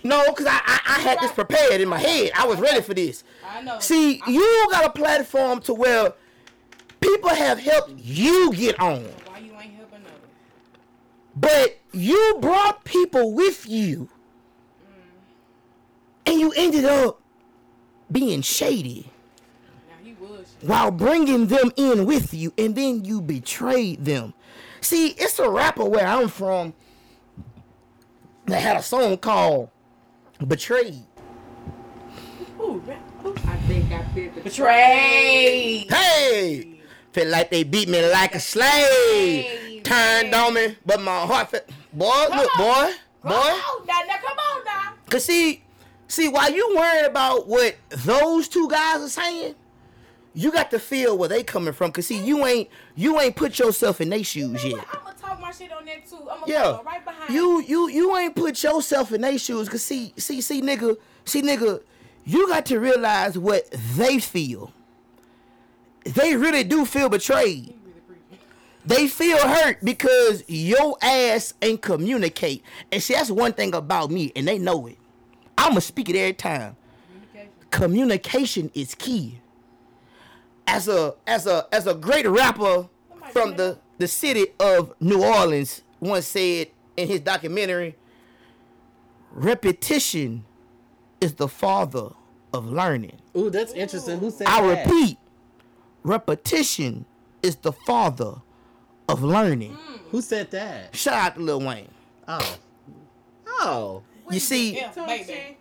no, because I, I I had this prepared in my head. I was ready for this. I know. See, you got a platform to where people have helped you get on, Why you ain't helping others? but you brought people with you, mm. and you ended up being shady Now he was. while bringing them in with you, and then you betrayed them. See, it's a rapper where I'm from that had a song called "Betrayed." Ooh, rap. I think I been Betrayed. Hey, feel like they beat me like a slave. Turned on me, but my heart felt. Boy, look, boy, Come boy. on now, now come on now. Cause see, see, while you worried about what those two guys are saying, you got to feel where they coming from. Cause see, you ain't you ain't put yourself in their shoes yet. I'm gonna talk my shit on that too. I'm gonna Yeah, follow right behind you you you ain't put yourself in their shoes. Cause see see see nigga see nigga, you got to realize what they feel. They really do feel betrayed. They feel hurt because your ass ain't communicate. And see, that's one thing about me, and they know it. I'ma speak it every time. Communication is key. As a as a as a great rapper from the the city of New Orleans once said in his documentary, repetition is the father of learning. Ooh, that's interesting. Who said that? I that? repeat, repetition is the father of learning. Who said that? Shout out to Lil Wayne. Oh. Oh. You see, Yeah, baby.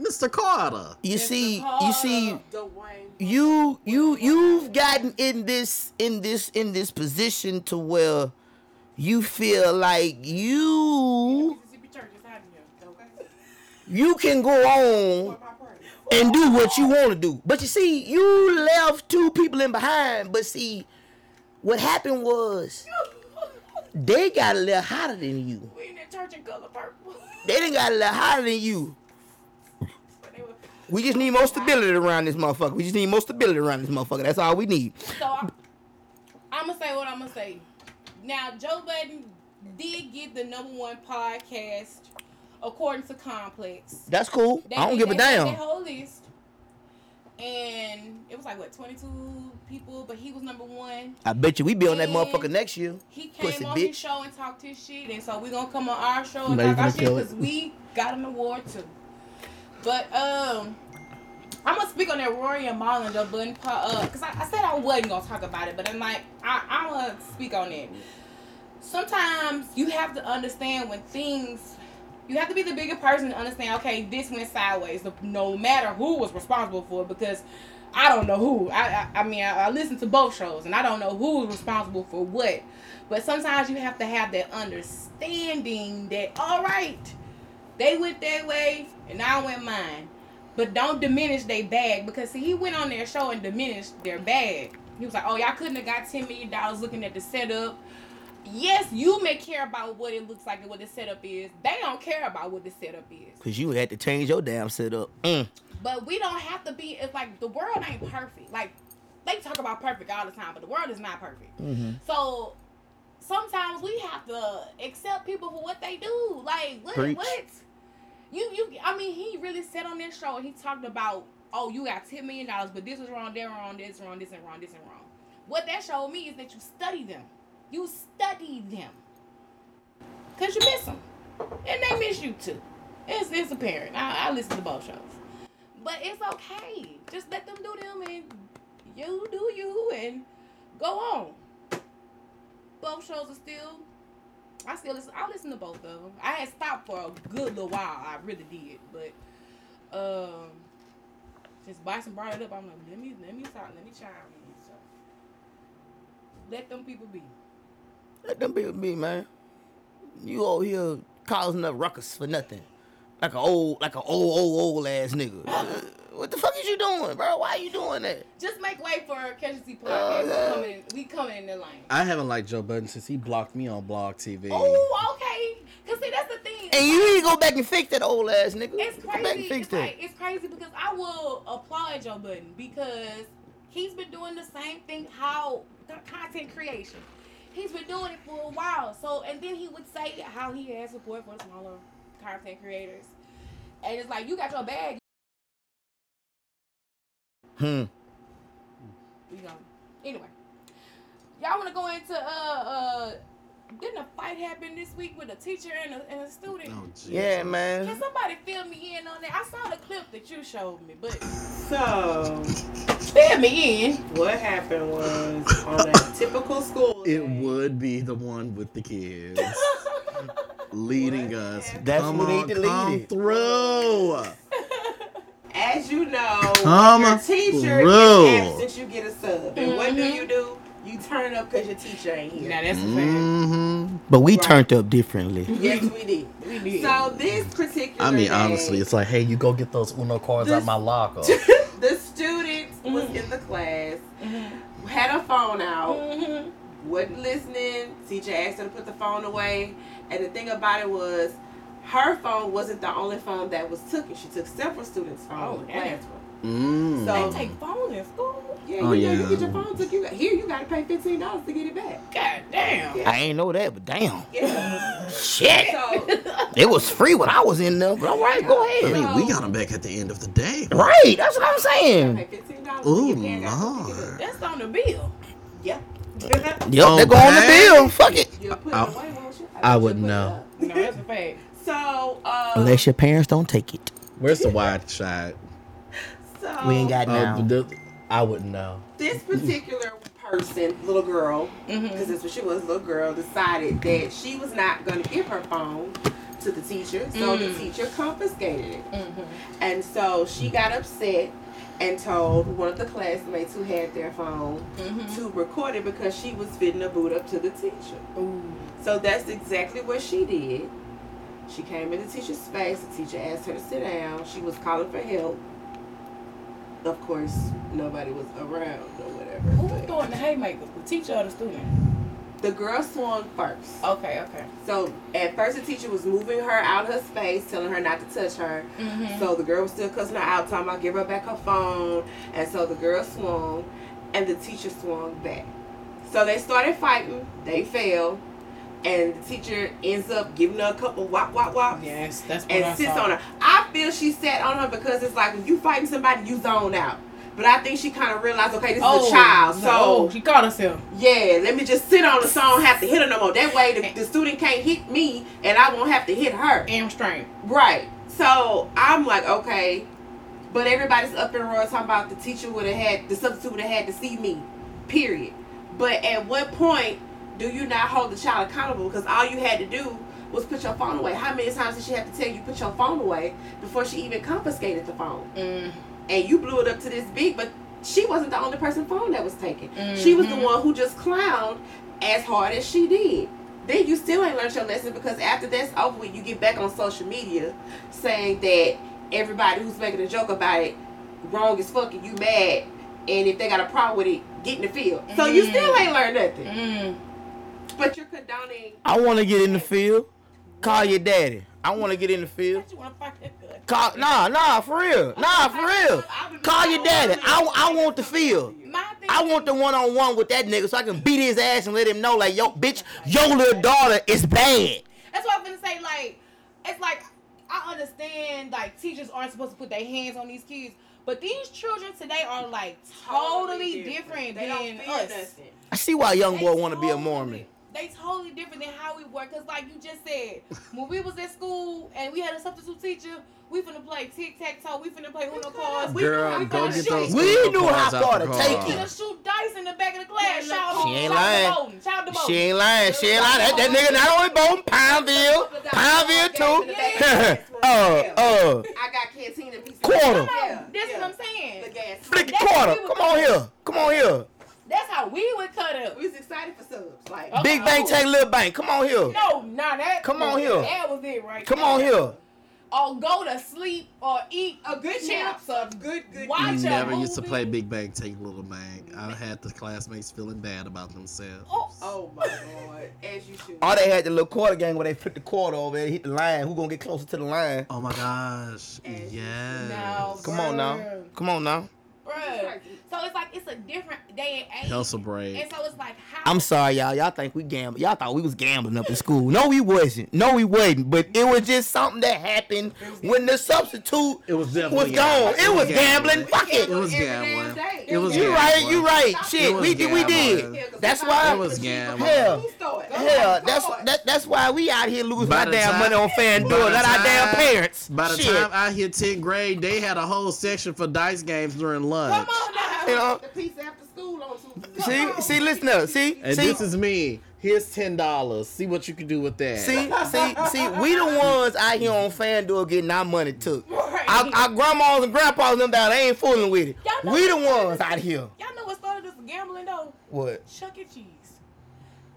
Mr. Carter. you Mr. see, you see, Dwayne. you you you've gotten in this in this in this position to where you feel like you Mississippi church is out of here. you can go on and do what you want to do. But you see, you left two people in behind. But see, what happened was they got a little hotter than you. We in that church in color purple. They didn't got a little hotter than you. But they were- We just need more stability around this motherfucker. We just need more stability around this motherfucker. That's all we need. So I, I'm gonna say what I'm gonna say. Now, Joe Budden did get the number one podcast according to Complex. That's cool. They- I don't give a damn. That whole list, and it was like what 22 people, but he was number one. I bet you we be on that motherfucker next year. He came Pussy on bitch. his show and talked his shit, and so we gonna come on our show and Now you talk our shit because we got an award too. But um, I'm gonna speak on that Rory and Marlon Budden part, uh, cause I, I said I wasn't gonna talk about it, but I'm like I I'm gonna speak on it. Sometimes you have to understand when things. You have to be the bigger person to understand. Okay, this went sideways. No matter who was responsible for it, because I don't know who. I I, I mean I, I listen to both shows and I don't know who was responsible for what. But sometimes you have to have that understanding that all right, they went their way and I went mine. But don't diminish their bag because see he went on their show and diminished their bag. He was like, Oh, y'all couldn't have got ten million dollars looking at the setup. Yes, you may care about what it looks like and what the setup is. They don't care about what the setup is. Cause you had to change your damn setup. Mm. But we don't have to be. It's like the world ain't perfect. Like they talk about perfect all the time, but the world is not perfect. So sometimes we have to accept people for what they do. Like what? Preach. What? You you? I mean, he really said on this show. and He talked about, oh, you got ten million dollars, but this was wrong, that wrong, this wrong, this and wrong, this and wrong. What that showed me is that you study them. You study them. Cause you miss them, and they miss you too. It's it's apparent. I, I listen to both shows. But it's okay. Just let them do them and you do you and go on. Both shows are still I still listen I listen to both of them. I had stopped for a good little while. I really did. But um since Bison brought it up, I'm like, let me let me talk, let me chime in. So let them people be. Let them people be, man. You over here causing a ruckus for nothing. Like a old, like a old, old, old ass nigga. What the fuck is you doing, bro? Why are you doing that? Just make way for Catch the Tea Podcast. Oh, we yeah. coming in we coming in the lane. I haven't liked Joe Budden since he blocked me on Blog TV. Oh, okay. Cause see that's the thing. And you need to go back and fix that old ass nigga. It's Go back and crazy. fix It's, that. like, it's crazy because I will applaud Joe Budden because he's been doing the same thing. How the content creation, he's been doing it for a while. So and then he would say how he has support for smaller content creators, and it's like you got your bag. Hmm. We go anyway. Y'all want to go into uh uh. Didn't a fight happen this week with a teacher and a, and a student? Oh, Yeah, man. Can somebody fill me in on that? I saw the clip that you showed me, but So, fill me in. what happened was on a typical school It would be the one with the kids leading us. That's come who need on, to lead come it. through. As you know, Come your teacher through. is absent, you get a sub. And what do Mhm. you do? You turn up because your teacher ain't here. Now that's a fact. hmm But we Right. turned up differently. Yes, we did. We did. So this particular I mean, day, honestly, it's like, hey, you go get those Uno cards out my locker. the student was Mhm. in the class, Mhm. had a phone out, wasn't listening. Teacher asked her to put the phone away, and the thing about it was, her phone wasn't the only phone that was taken. She took several students' phones Oh, in the classroom. Mm. So- They take phones in school. Yeah, Oh, you know, yeah. you get your phone took. You got, here, you got to pay fifteen dollars to get it back. God damn. Yeah. I ain't know that, but damn. Yeah. Shit. so It was free when I was in there. But all right, go ahead. I ahead. mean, we got them back at the end of the day. Right, that's what I'm pay saying. fifteen dollars. Ooh, to get your parent got to pick it Lord. up. That's on the bill. Yeah. Yep, they go on the bill. Fuck it. You'll put it I- away, won't you? I bet wouldn't put know. up. No, that's a fact. So, uh, Unless your parents don't take it. Where's the wide shot? so We ain't got Uh, now. the- I wouldn't know. this particular person, little girl, because that's what she was, little girl, decided that she was not going to give her phone to the teacher, so the Mm. teacher confiscated it. Mhm. And so she got upset and told one of the classmates who had their phone Mhm. to record it because she was fitting a boot up to the teacher. Ooh. So that's exactly what she did. She came in the teacher's space. The teacher asked her to sit down. She was calling for help. Of course, nobody was around or whatever. Who was throwing the haymakers? The teacher or the student? the girl swung first. Okay, okay. So at first, the teacher was moving her out of her space, telling her not to touch her. Mm-hmm. So the girl was still cussing her out, talking about give her back her phone. And so the girl swung, and the teacher swung back. So they started fighting. They fell, and the teacher ends up giving her a couple whop whop whops. yes, that's what and I sits saw. on her. I feel she sat on her because it's like when you fighting somebody, you zone out. But I think she kind of realized, okay, this is a oh, child, so oh, she caught herself. yeah, let me just sit on the song, have to hit her no more. That way, the, the student can't hit me, and I won't have to hit her. And restrained. Right. So I'm like, okay, but everybody's up in roar talking about the teacher would have had the substitute would have had to see me. Period. But at what point do you not hold the child accountable? Because all you had to do was put your phone away. How many times did she have to tell you put your phone away before she even confiscated the phone? Mm. And you blew it up to this big, but she wasn't the only person phone that was taken. She was the Mhm. one who just clowned as hard as she did. Then you still ain't learned your lesson because after that's over with, you get back on social media saying that everybody who's making a joke about it wrong as fucking you mad. And if they got a problem with it, get in the field. So you Mm. still ain't learned nothing. Mm. But you're condoning. I want to get in the field. Call your daddy. I want to get in the field. You want to fight that good? Call, nah, nah, for real. Nah, for real. Call your daddy. I, I want the field. I want the one on one with that nigga so I can beat his ass and let him know, like, yo, bitch, your little daughter is bad. That's what I'm gonna say. Like, it's like I understand like teachers aren't supposed to put their hands on these kids, but these children today are like totally, different, They don't than us. nothing. I see why a young boy want to be a Mormon. They totally different than how we work. Cause like you just said, when we was at school and we had a substitute teacher, we finna play tic tac toe. We finna play Uno cards. We Girl, finna, we go finna get shoot. those. We knew how cards out far the to car. take We it. finna shoot dice in the back of the class. Shout She ain't lying. out to Bowden. Shout out to She ain't lying. She ain't lying. That, that nigga not only born Pineville, Pineville too. uh, uh, I got cantina pieces. Quarter. Come Yeah, on, this is yeah. what I'm saying. The gas. flick a That's quarter. what we Come on doing. here. Come on here. That's how we would cut up. We was excited for subs. Like, Okay. Big bank oh. take little bank. Come on here. No, nah, that. Come on here. That was it right Come there. on here. Or go to sleep or eat a good chance nap. or Good, good. Watch You a never used to play Big Bang Take Little Bang. I had the classmates feeling bad about themselves. Oh, Oh my lord, as you should. All they had the little quarter game where they flip the quarter over and hit the line. Who gonna get closer to the line? Oh my gosh. As Yes. No, Come on now. Come on now. Bruh. So it's like it's a different day and age. Hell's break. And so it's like how I'm sorry, y'all. Y'all think we gamble. Y'all thought we was gambling up in school. No, we wasn't. No, we wasn't. But it was just something that happened when the substitute It was was gone. It was gambling. Fuck It it. was gambling. It was You right. You right. Shit, we did. We did. That's why. It was gambling. Hell. Hell, that's that, that's why we out here losing By our damn time- money on FanDuel, the not our damn parents. By the Shit. time I hit 10th grade, they had a whole section for dice games during lunch. Come on now. You know? The pizza after school on Tuesday. See, see, listen up. See, And see, this is me. Here's ten dollars. See what you can do with that. see, see, see. We the ones out here on FanDuel getting our money took. Right. Our, our grandmas and grandpas and them down, they ain't fooling with it. We the ones out here. Y'all know what started this gambling though? What? Chuck E. Cheese.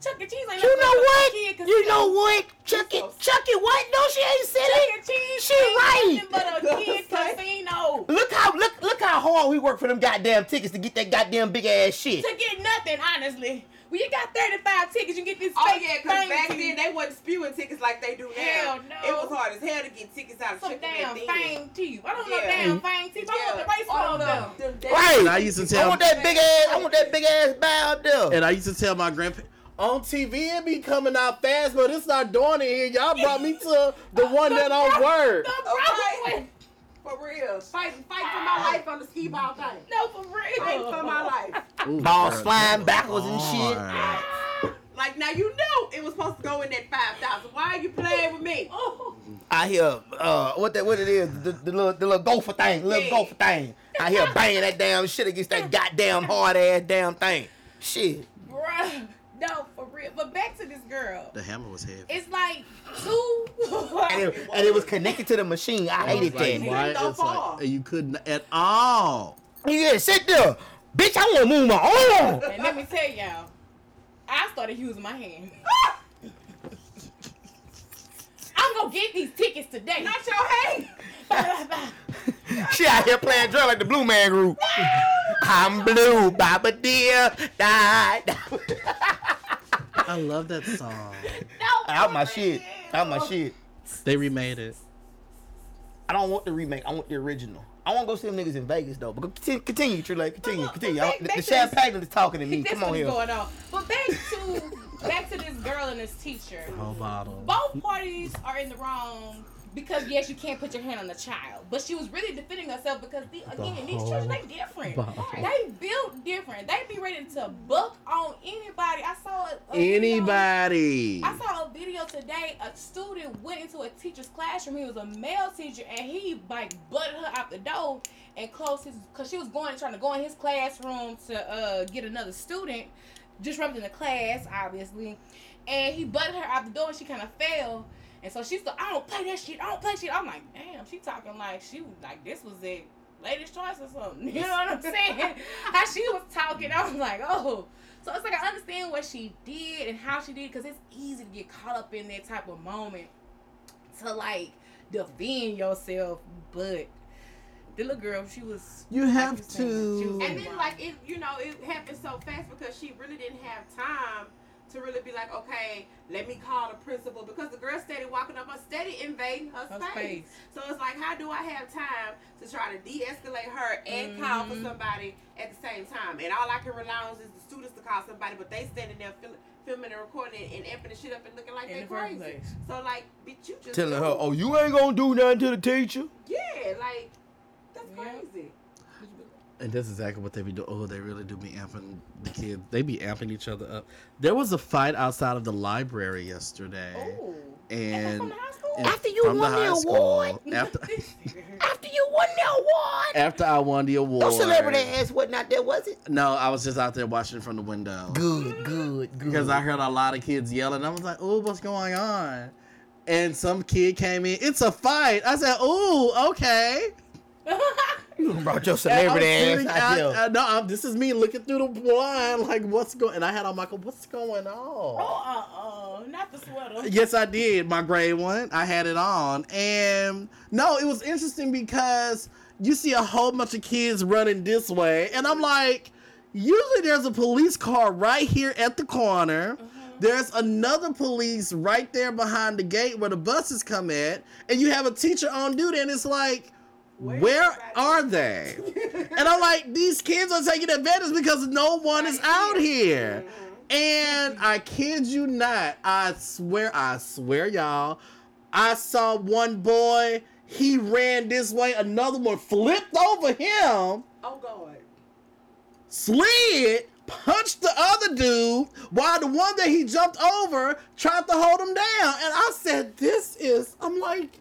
Chuck E. Cheese ain't You know what? kid casino. You know what? Chuck it, Chuck it. What? No, she ain't said Chuck it. E. Cheese She ain't right. but a kid casino. Look how look look how hard we work for them goddamn tickets to get that goddamn big ass shit. To get nothing, honestly. When you got 35 tickets, you get this Oh fake yeah, because back then they wasn't spewing tickets like they do now. Hell no. It was hard as hell to get tickets out of some Chicken damn then. fame teeth. I don't know Yeah. damn fame teeth. I want the race all of them. them. them Right. And I used to tell. I want that big ass. I want that big ass bow up there. and I used to tell my grandpa on TV it be coming out fast, but it's not doing it here. Y'all brought me to the one that don't work. The Okay. Broadway. For real. Fight, fight for my life on the skee ball thing. No, for real. Fight for my life. Ooh, Balls girl, flying that backwards and shit. hard. Like now you knew it was supposed to go in that five thousand. Why are you playing with me? I hear uh what that what it is the, the little the little gopher thing, little Yeah. gopher thing. I hear banging that damn shit against that goddamn hard ass damn thing. Shit. bruh. No, for real. But back to this girl. The hammer was heavy. It's like two. And it, and it was connected to the machine. I hated Like, that. why? couldn't go It's like far. you couldn't at all. Yeah, sit there. Bitch, I wanna move my arm. and let me tell y'all, I started using my hand. I I'm gonna get these tickets today. Not your hate. Bye, bye, bye. She out here playing drill like the Blue Man Group. I'm blue, Baba dear, die. I love that song. No, Out my shit. Out my shit. They remade it. I don't want the remake. I want the original. I want to go see them niggas in Vegas though. But continue, continue True Lake. Continue, But- but continue. back- I- the back the to this- champagne is talking to me. This Come on what is here. going on. But back to back to this girl and this teacher. Whole bottle. Both parties are in the wrong because yes, you can't put your hand on the child, but she was really defending herself because the, again, these children they different. They built different. They be ready to buck on anybody. I saw a, a video- Anybody. I saw a video today. A student went into a teacher's classroom. He was a male teacher, and he like butted her out the door and closed his because she was going trying to go in his classroom to uh, get another student, disrupting the class, obviously. And he butted her out the door, and she kind of fell. And so she's like, "I don't play that shit. I don't play shit." I'm like, "Damn!" She talking like she was like this was it, latest choice or something. You know what I'm saying? how she was talking, I was like, "Oh." So it's like I understand what she did and how she did because it's easy to get caught up in that type of moment to like defend yourself, but the little girl, she was. You like have you said, was to- And then like it, you know, it happened so fast because she really didn't have time to really be like, okay, let me call the principal because the girl steady walking up, her steady invading her, Her space. space. So it's like, how do I have time to try to de-escalate her and call for Mhm. somebody at the same time? And all I can rely on is the students to call somebody, but they standing there fil- filming and recording and amping the shit up and looking like they crazy. place. So like, bitch, you just Telling do. her, "Oh, you ain't gonna do nothing to the teacher." yeah, like that's Yeah. crazy. And that's exactly what they be doing. Oh, they really do be amping the kids. They be amping each other up. There was a fight outside of the library yesterday. Oh. And from the high school? and After you from won the high school, award? After, After you won the award. after I won the award. No celebrity ass wasn't out there, was it? No, I was just out there watching from the window. Good, good, good. Because I heard a lot of kids yelling. I was like, "Ooh, what's going on?" And some kid came in. It's a fight. I said, "Ooh, okay." you brought your celebrity I'm ass sitting out out- here. uh, no, I'm, this is me looking through the blind, like, what's going? And I had on Michael, what's going on? oh, uh, uh, not the sweater. Yes, I did. My gray one. I had it on. And no, it was interesting because you see a whole bunch of kids running this way. And I'm like, usually there's a police car right here at the corner. There's another police right there behind the gate where the buses come at. And you have a teacher on duty. And it's like, Where's where are they? and I'm like, these kids are taking advantage because no one is out here. Mm-hmm. And I kid you not, I swear, I swear, y'all, I saw one boy, he ran this way, another one flipped over him, Oh God. slid, punched the other dude, while the one that he jumped over tried to hold him down. And I said, This is, I'm like,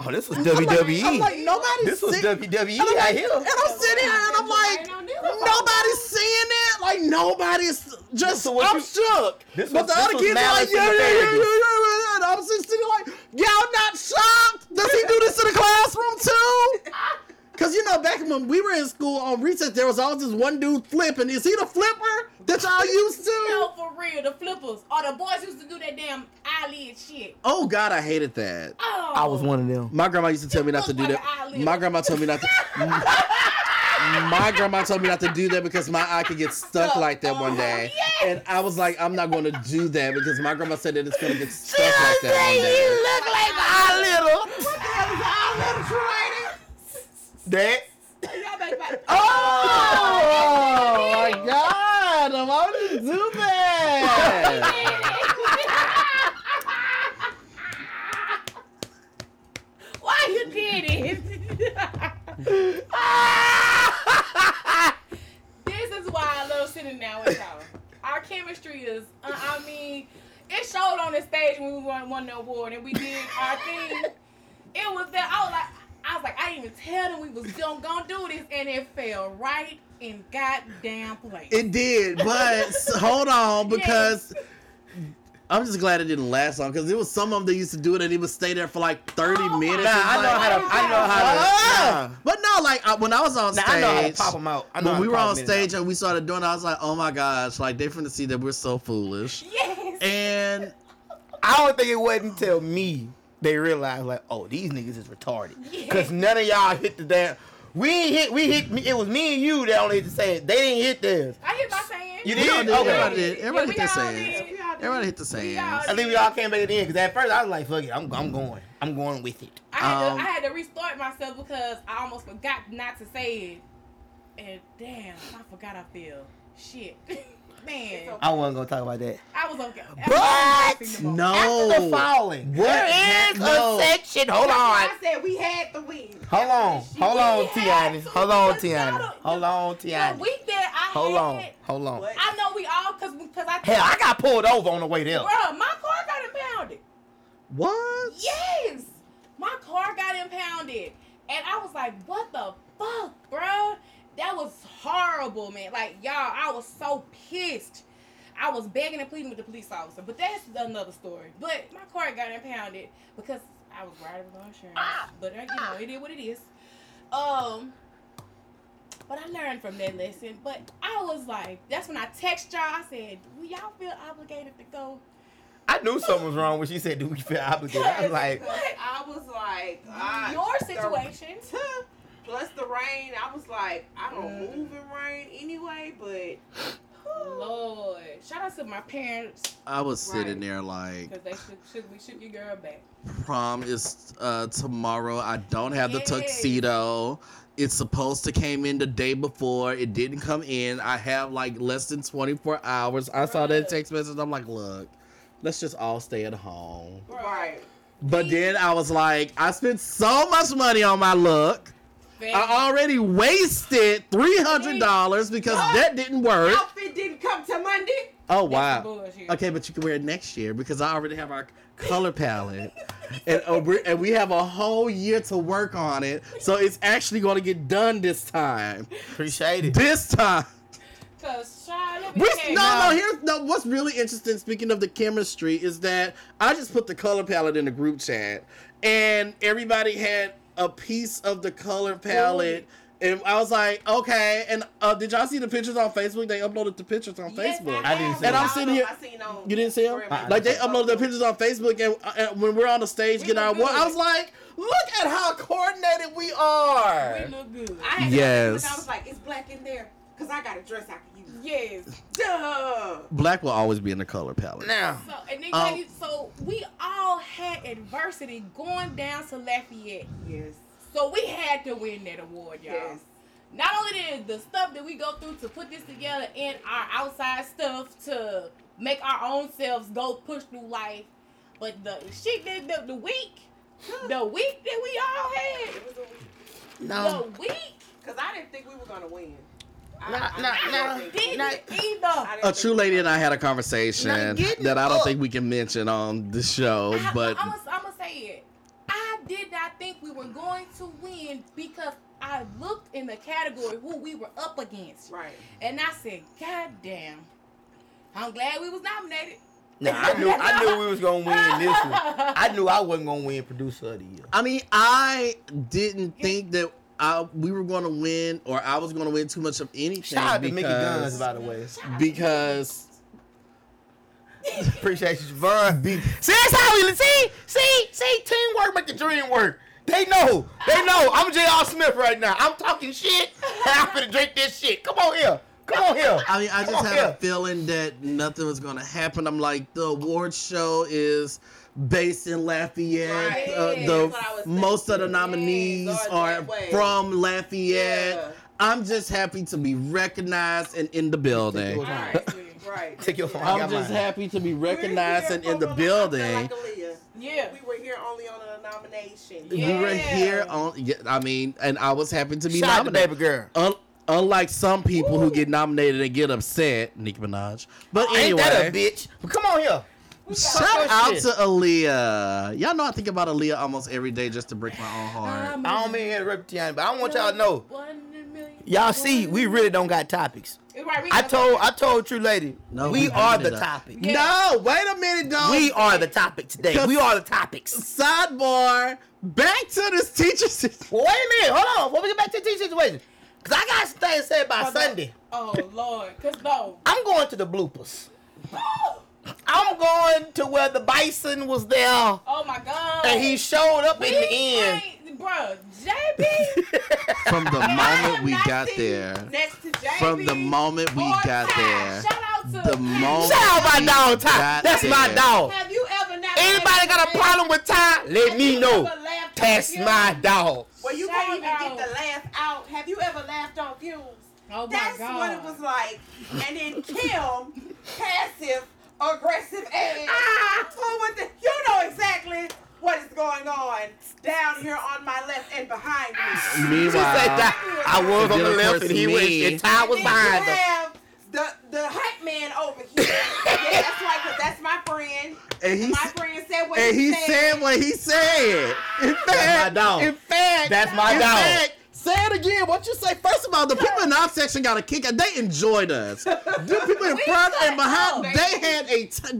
Oh, this was I'm like- WWE. I'm like, nobody's this was see- WWE and I'm out like- here. And I'm sitting here and I'm like, nobody's seeing it. Like nobody's just. So what I'm you- shook. this but was- the this other was kids are like, malice in yeah, the yeah, yeah, yeah, past. yeah, yeah. And I'm just sitting like, y'all not shocked? Does he do this in the classroom too? Cause you know, back when we were in school on recess, there was always this one dude flipping. Is he the flipper that y'all used to? No, for real, the flippers. Or the boys used to do that damn eyelid shit. Oh God, I hated that. Oh. I was one of them. My grandma used to tell me not to do like that. My grandma told me not to. my grandma told me not to do that because my eye could get stuck like that one oh, day. Yes. And I was like, I'm not going to do that because my grandma said that it's going to get stuck like that one you look like That. Y'all better fight. Oh my God! Why would you do that? Why you did it? this is why I love sitting down with y'all. Our chemistry is, uh, I mean, it showed on the stage when we won, won the award and we did our thing. It was that I was like, I was like, I didn't even tell them we was gonna, gonna do this, and it fell right in goddamn place. It did, but hold on because. I'm just glad it didn't last long because there was some of them that used to do it and it would stay there for like 30 Oh minutes. Nah, It's I know how to. I know how to. Nah. But no, like I, when I was on Nah, stage, I know how to pop them out. I know when we were pop on 'em in stage and we started doing, it, I was like, oh my gosh, like they finna see that we're so foolish. yes. And I don't think it wasn't until me they realized like, oh, these niggas is retarded. Cause none of y'all hit the damn. We ain't hit. We hit. me- It was me and you that only hit the saying. They didn't hit theirs. I hit my saying. You We did? did. Okay. Everybody did. Everybody Yeah, hit we the all sands. did. Everybody hit the all sands. I think we all came back at the end. Cause at first I was like, fuck it, I'm, I'm going. I'm going with it. I had, Um, to, I had to restart myself because I almost forgot not to say it. And damn, I forgot I feel. Shit. Man. I wasn't gonna talk about that. I was okay. But- No. After the falling, What? there is No. a section. Hold on. I said we had to win. Hold on. Hold on, We had Tiana. Hold on, because y'all Tiana. Hold on, The Tiana. week that I Hold on. had, Hold on. What? I know we all, cause, cause I, Hell, I got pulled over on the way there. Bruh, my car got impounded. What? Yes, my car got impounded, and I was like, "What the fuck, bruh? That was horrible, man. Like, y'all, I was so pissed. I was begging and pleading with the police officer, but that's another story. But my car got impounded because I was riding with no insurance. But uh, you know, it is what it is. Um, but I learned from that lesson. But I was like, that's when I text y'all. I said, "Do y'all feel obligated to go?" I knew something was wrong when she said, "Do we feel obligated?" I was like, What? I was like, ah, Your situation. Plus the rain, I was like, I don't Mm. move in rain anyway, but Lord, shout out to my parents I was sitting there like, because they should, shook, we shook your girl back. prom is uh, tomorrow. I don't have the tuxedo. It's supposed to came in the day before. It didn't come in. I have like less than 24 hours. I saw that text message. I'm like, look, let's just all stay at home. right. But then I was like, I spent so much money on my look. I already wasted three hundred dollars because What? that didn't work. Outfit didn't come to Monday. Oh wow. bullshit. Okay, but you can wear it next year because I already have our color palette, and uh, we're, and we have a whole year to work on it. So it's actually going to get done this time. appreciate it. This time. Cause child, let me Which, no, no. Here's no. What's really interesting. Speaking of the chemistry, is that I just put the color palette in the group chat, and everybody had a piece of the color palette. And I was like, okay. And uh, did y'all see the pictures on Facebook? They uploaded the pictures on Yes, Facebook. I didn't see And I'm it. sitting here- I seen You didn't see them? Instagram. Like they uploaded the pictures on Facebook, and, uh, and when we're on the stage We getting our look I was like, look at how coordinated we are. we look good. I had Yes. yes. I was like, it's black in there because I got a dress I can use. Yes. Duh. Black will always be in the color palette. Now, So and then Um, you- so we all had adversity going down to Lafayette. Yes. So we had to win that award, y'all. Yes. Not only the the stuff that we go through to put this together and our outside stuff to make our own selves go push through life, but the shit that the, the week, the week that we all had, It a no, the week because I didn't think we were gonna win. Not- either. A true lady and I had a conversation that I don't up. think we can mention on the show, I, but I'm gonna say it. I did not think we were going to win because I looked in the category who we were up against, Right. and I said, "God damn." I'm glad we was nominated. nah, I knew I knew we was gonna win this one. I knew I wasn't gonna win producer of the year. I mean, I didn't think that I, we were going to win or I was going to win too much of anything. Shout out to Mickey Guns, by the way. because Appreciate you, Javon. See, that's how we see, see, see, teamwork make the dream work. They know, they know. I'm J.R. Smith right now. I'm talking shit, and I'm finna drink this shit. Come on here, come on here. I mean, I Come just had a feeling that nothing was going to happen. I'm like, the award show is based in Lafayette. Right. Uh, the that's what I was most of the nominees Yes, are from Lafayette. Yeah. I'm just happy to be recognized and in the building. yours. Right. Take your phone. I I'm just mine. happy to be recognized and in the I building. Like Yeah. We were here only on a nomination. Yeah. We were here on. Yeah, I mean, and I was happy to be Shout out to nominated. baby girl. Un- unlike some people who get nominated and get upset, Nicki Minaj. But Ain't anyway, that a bitch? But come on here. Shout out your to shit. Aaliyah. Y'all know I think about Aaliyah almost every day just to break my own heart. I'm don't mean here to rip Tiana, but I want y'all to know. One in a million. Y'all see, we really don't got topics. Right, I told, I told True Lady, No, we we are the topic. Yeah. No, wait a minute, dog. We are the topic today. We are the topics. Sidebar. Back to this teacher situation. Wait a minute. Hold on. Before we get back to the team situation, because I got some things to say about Hold on. Sunday. Oh Lord, cause no. I'm going to the bloopers. I'm going to where the bison was there, Oh my god. and he showed up in the end. end. Bruh, JB. From the moment we got there, Next to JB from the moment we got Ty. there, Shout out to the moment Shout out my we dog Ty. got That's my there. dog. Have you ever not? Anybody got a problem with Ty? Let Have me know. ever That's my dog. Well, you Shout can't even out. get the laugh out, have you ever laughed on fumes? Oh my That's god. what it was like. And then Kim, passive, aggressive ass. Ah. Oh, what the? You know exactly what is going on down here on my left and behind me. She said that I was on the left and he was me- and Ty was behind you him. the the hype man over here. yeah, that's right, cause that's my friend. and he My friend said what and he, he said what he said. In fact, my dog. in fact, That's my in dog. fact, say it again. What you say? First of all, the people in our section got a kick. out. They enjoyed us. The people in front and behind, up. they had a, t- they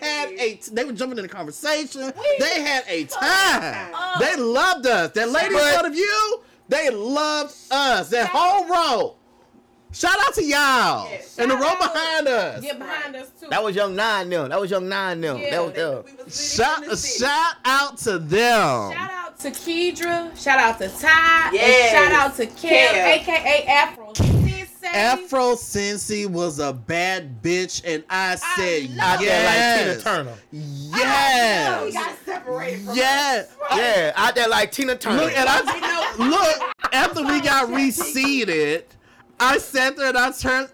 They had did. a, t- they were jumping in the conversation. We They had a time. up. They loved us. That lady in front of you, they loved us. That whole row. Shout out to y'all Yes. and the row behind us. Get behind us too. That was young nine them. That was young nine them. Yeah, that was They- them. we was sitting in the Shout, shout out to them. Shout out to Kedra. Shout out to Ty. Yes. And shout out to Kim, aka Afro Sensei. Afro Cincy was a bad bitch, and I said love Out there like Tina yes. Turner. We Yes. got separated from Yes. Yeah, out there like Tina Turner. Look, and I look after we got reseated, I sat there and I turned.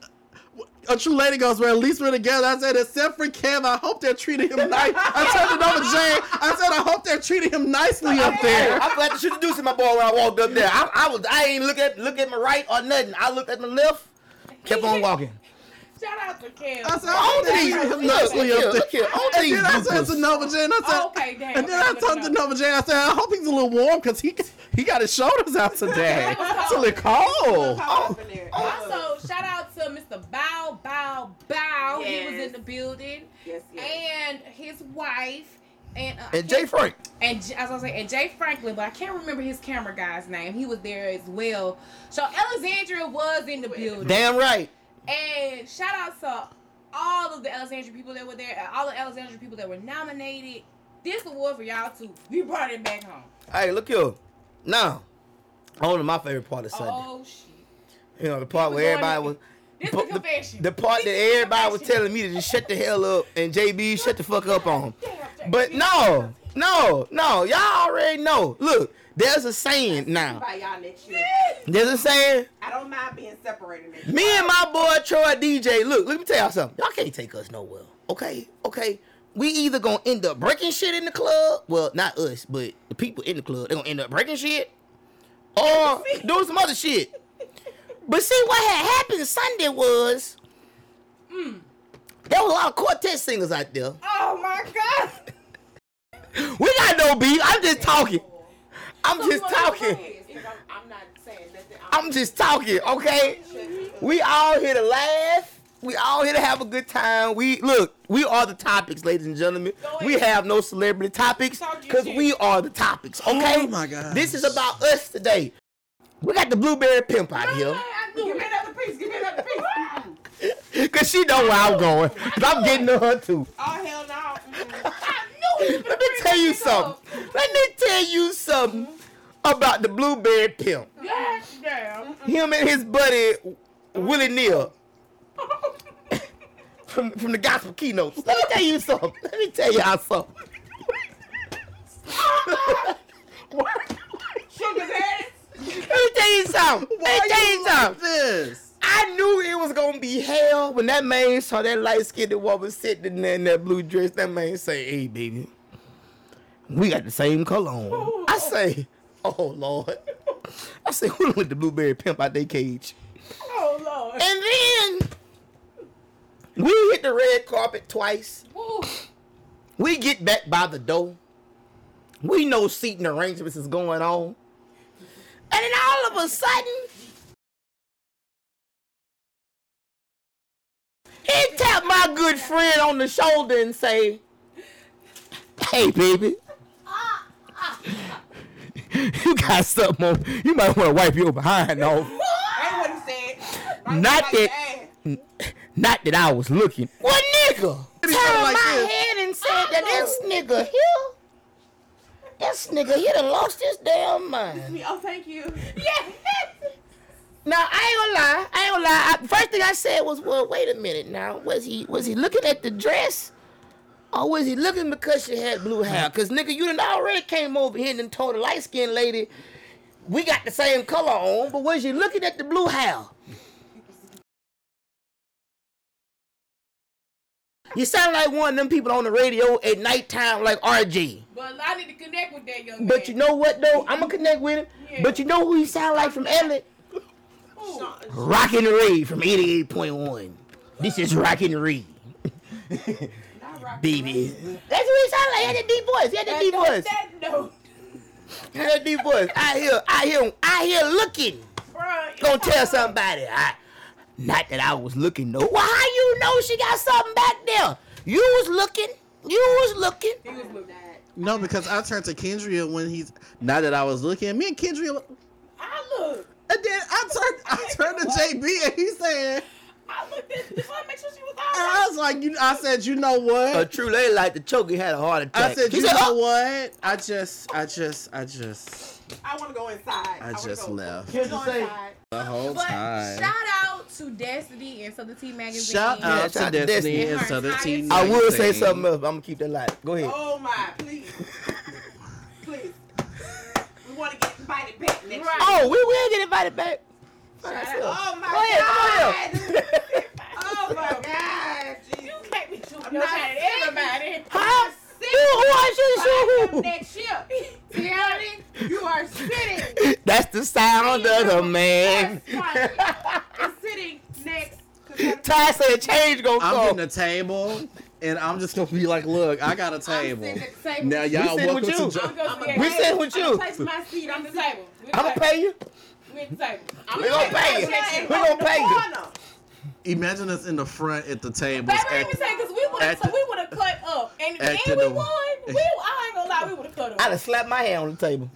A true lady goes, well, at least we're together. I said, except for Kev, I hope they're treating him nice. I turned it over to Jay. I said, I hope they're treating him nicely up there. I'm glad to introduce my boy when I walked up there. I, I was I ain't look at look at my right or nothing. I looked at my left, kept on walking. Shout out to Kim. I said, I All hope they're these, him look, nicely look up there. look here, all And these then I said bloopers. to Nova Jane, I said, Oh, okay, damn. and then Okay, I good talked to enough. Nova Jane, I said, I hope he's a little warm because he he got his shoulders out today. It's a little cold. Caught up in there. Also, shout out to Mr. Bow Bow Bow. He was in the building. yes, yes. And his wife. And, uh, And Jay Frank. and as I was saying, and Jay Franklin, but I can't remember his camera guy's name. He was there as well. So Alexandria was in the building. Damn right. And shout out to all of the Alexandria people that were there, and all the Alexandria people that were nominated. This award for y'all too. We brought it back home. Hey, look here. Now, on to my favorite part of Sunday. Oh shit! You know, the part where everybody to- was. This the, the confession. the part This that the everybody was telling me to just shut the hell up and JB shut the fuck up on. Damn, But no, no, no. Y'all already know. Look, there's a saying now. By y'all next year. There's a saying. I don't mind being separated. Me and my boy Troy DJ. Look, let me tell y'all something. Y'all can't take us nowhere. Okay, okay. We either gonna end up breaking shit in the club. Well, not us, but the people in the club. They gonna end up breaking shit, or doing some other shit. But see, what had happened Sunday was mm. there was a lot of quartet singers out there. Oh my god! We got no beef. I'm just talking. I'm So just talking. I'm, I'm not saying nothing. I'm just talking, okay? We all here to laugh. We all here to have a good time. We look, we are the topics, ladies and gentlemen. We have no celebrity topics because we are the topics, okay? Oh my gosh. This is about us today. We got the blueberry pimp out here. Give me another piece. Give me another piece. Cause she know where I'm going. Cause I'm getting to her too. Oh hell no. Let me tell you something. Let me tell you something about the blueberry pimp. God damn. Him and his buddy Willie Neal. from, from the gospel keynotes. Let me tell you something. Let me tell y'all something. Sugar's ass. Let me tell you something. Let me tell you something. this? I knew it was gonna be hell when that man saw that light skinned woman sitting there in that blue dress. That man say, "Hey, baby, we got the same color on." I say, "Oh Lord." I say, "Who let the blueberry pimp out their cage?" Oh lord. And then we hit the red carpet twice. Ooh. We get back by the door. We know seating arrangements is going on. And then all of a sudden, he tapped my good friend on the shoulder and say, Hey, baby. You got something on. You might want to wipe your behind off. That's what he said. Right Not like that- ass. Not that I was looking. What nigga? turned like my this. head and said that this nigga here, this nigga here done lost his damn mind. Me, oh, thank you. Yeah. Now I ain't gonna lie, I ain't gonna lie. I, first thing I said was, "Well, wait a minute. Now, was he was he looking at the dress, or was he looking because she had blue hair? Cause nigga, you done already came over here and told the light skinned lady we got the same color on, but was you looking at the blue hair? You sound like one of them people on the radio at nighttime, like RG. But I need to connect with that young man. But you know what though? I'm gonna connect with him. Yeah. But you know who he sound like from Elliot? Rockin' Ray from 88.1. This is Rockin' Ray. Not rock- Baby. That's what he sound like. He had that deep voice. He had that That, deep voice. that no, He had that deep voice. I hear, I hear, I hear looking. bruh. Gonna tell somebody. I, not that I was looking though. Well, how you know she got something back there? You was looking. You was looking. He was looking. No, because I turned to Kendria when he's not that I was looking. Me and Kendria, I look. and then I turned I turned to JB and he said, I looked at the to make sure she was and I was like, you. I said, you know what? A true lady like the choke. He had a heart attack. I said, He you know "Oh." what? I just, I just, I just, I want to go inside. I wanna just go. left Here's Go the thing. inside. the whole But time. shout out to Destiny and Southern Tea Magazine. Shout out shout out to to Destiny Destiny. and Her Southern entire Teen. I will say something else. but I'm gonna keep that light. Go ahead. Oh my, please, please. We want to get invited back next Right. Oh, we will get invited back. Shout out. Oh my Go ahead, God. go ahead. Oh my God. You can't be shooting I'm your not shot at saying- everybody. Huh? Who, who I should Come next year. Tiani, you are sitting. That's the sound of the man. That's right. It's sitting next. to Ty said change gonna I'm come. getting a table, and I'm just gonna be like, look, I got a table. sitting at the table. Now y'all sitting welcome with you. to. I'm Jo- gonna I'ma see We it. sitting with you. Place my seat. I'm I'm the sitting. table. We I'm gonna pay you. We at. I'm We gonna pay you. sitting We gonna pay you. Imagine us in the front at the tables. Baby, at- let me say, because we would have the- we would have cut up, and at and the- we won. We, I ain't gonna lie, we would have cut up. I'd have slapped my hand on the table.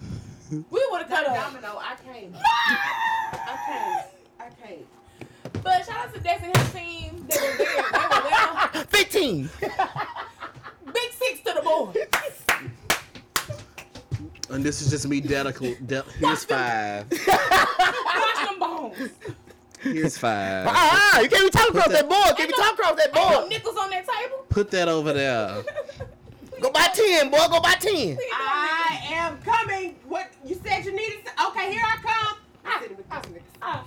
We would have cut up. Domino, I can't. I can't. I can't. But shout out to Dex and his team. They were there. They were there. 15. Big six to the board. and this is just me dedical. De- here's five. Watch them bones. Here's five. Ah, ah, ah you can't be talking across that- that board. Can't be talking across that Ain't no nickels on that table. Put that over there. Go by 10, boy. Go by 10. I am coming. What you said you needed? Okay, here I come. Ah, I'm sitting with this nigga. Ah.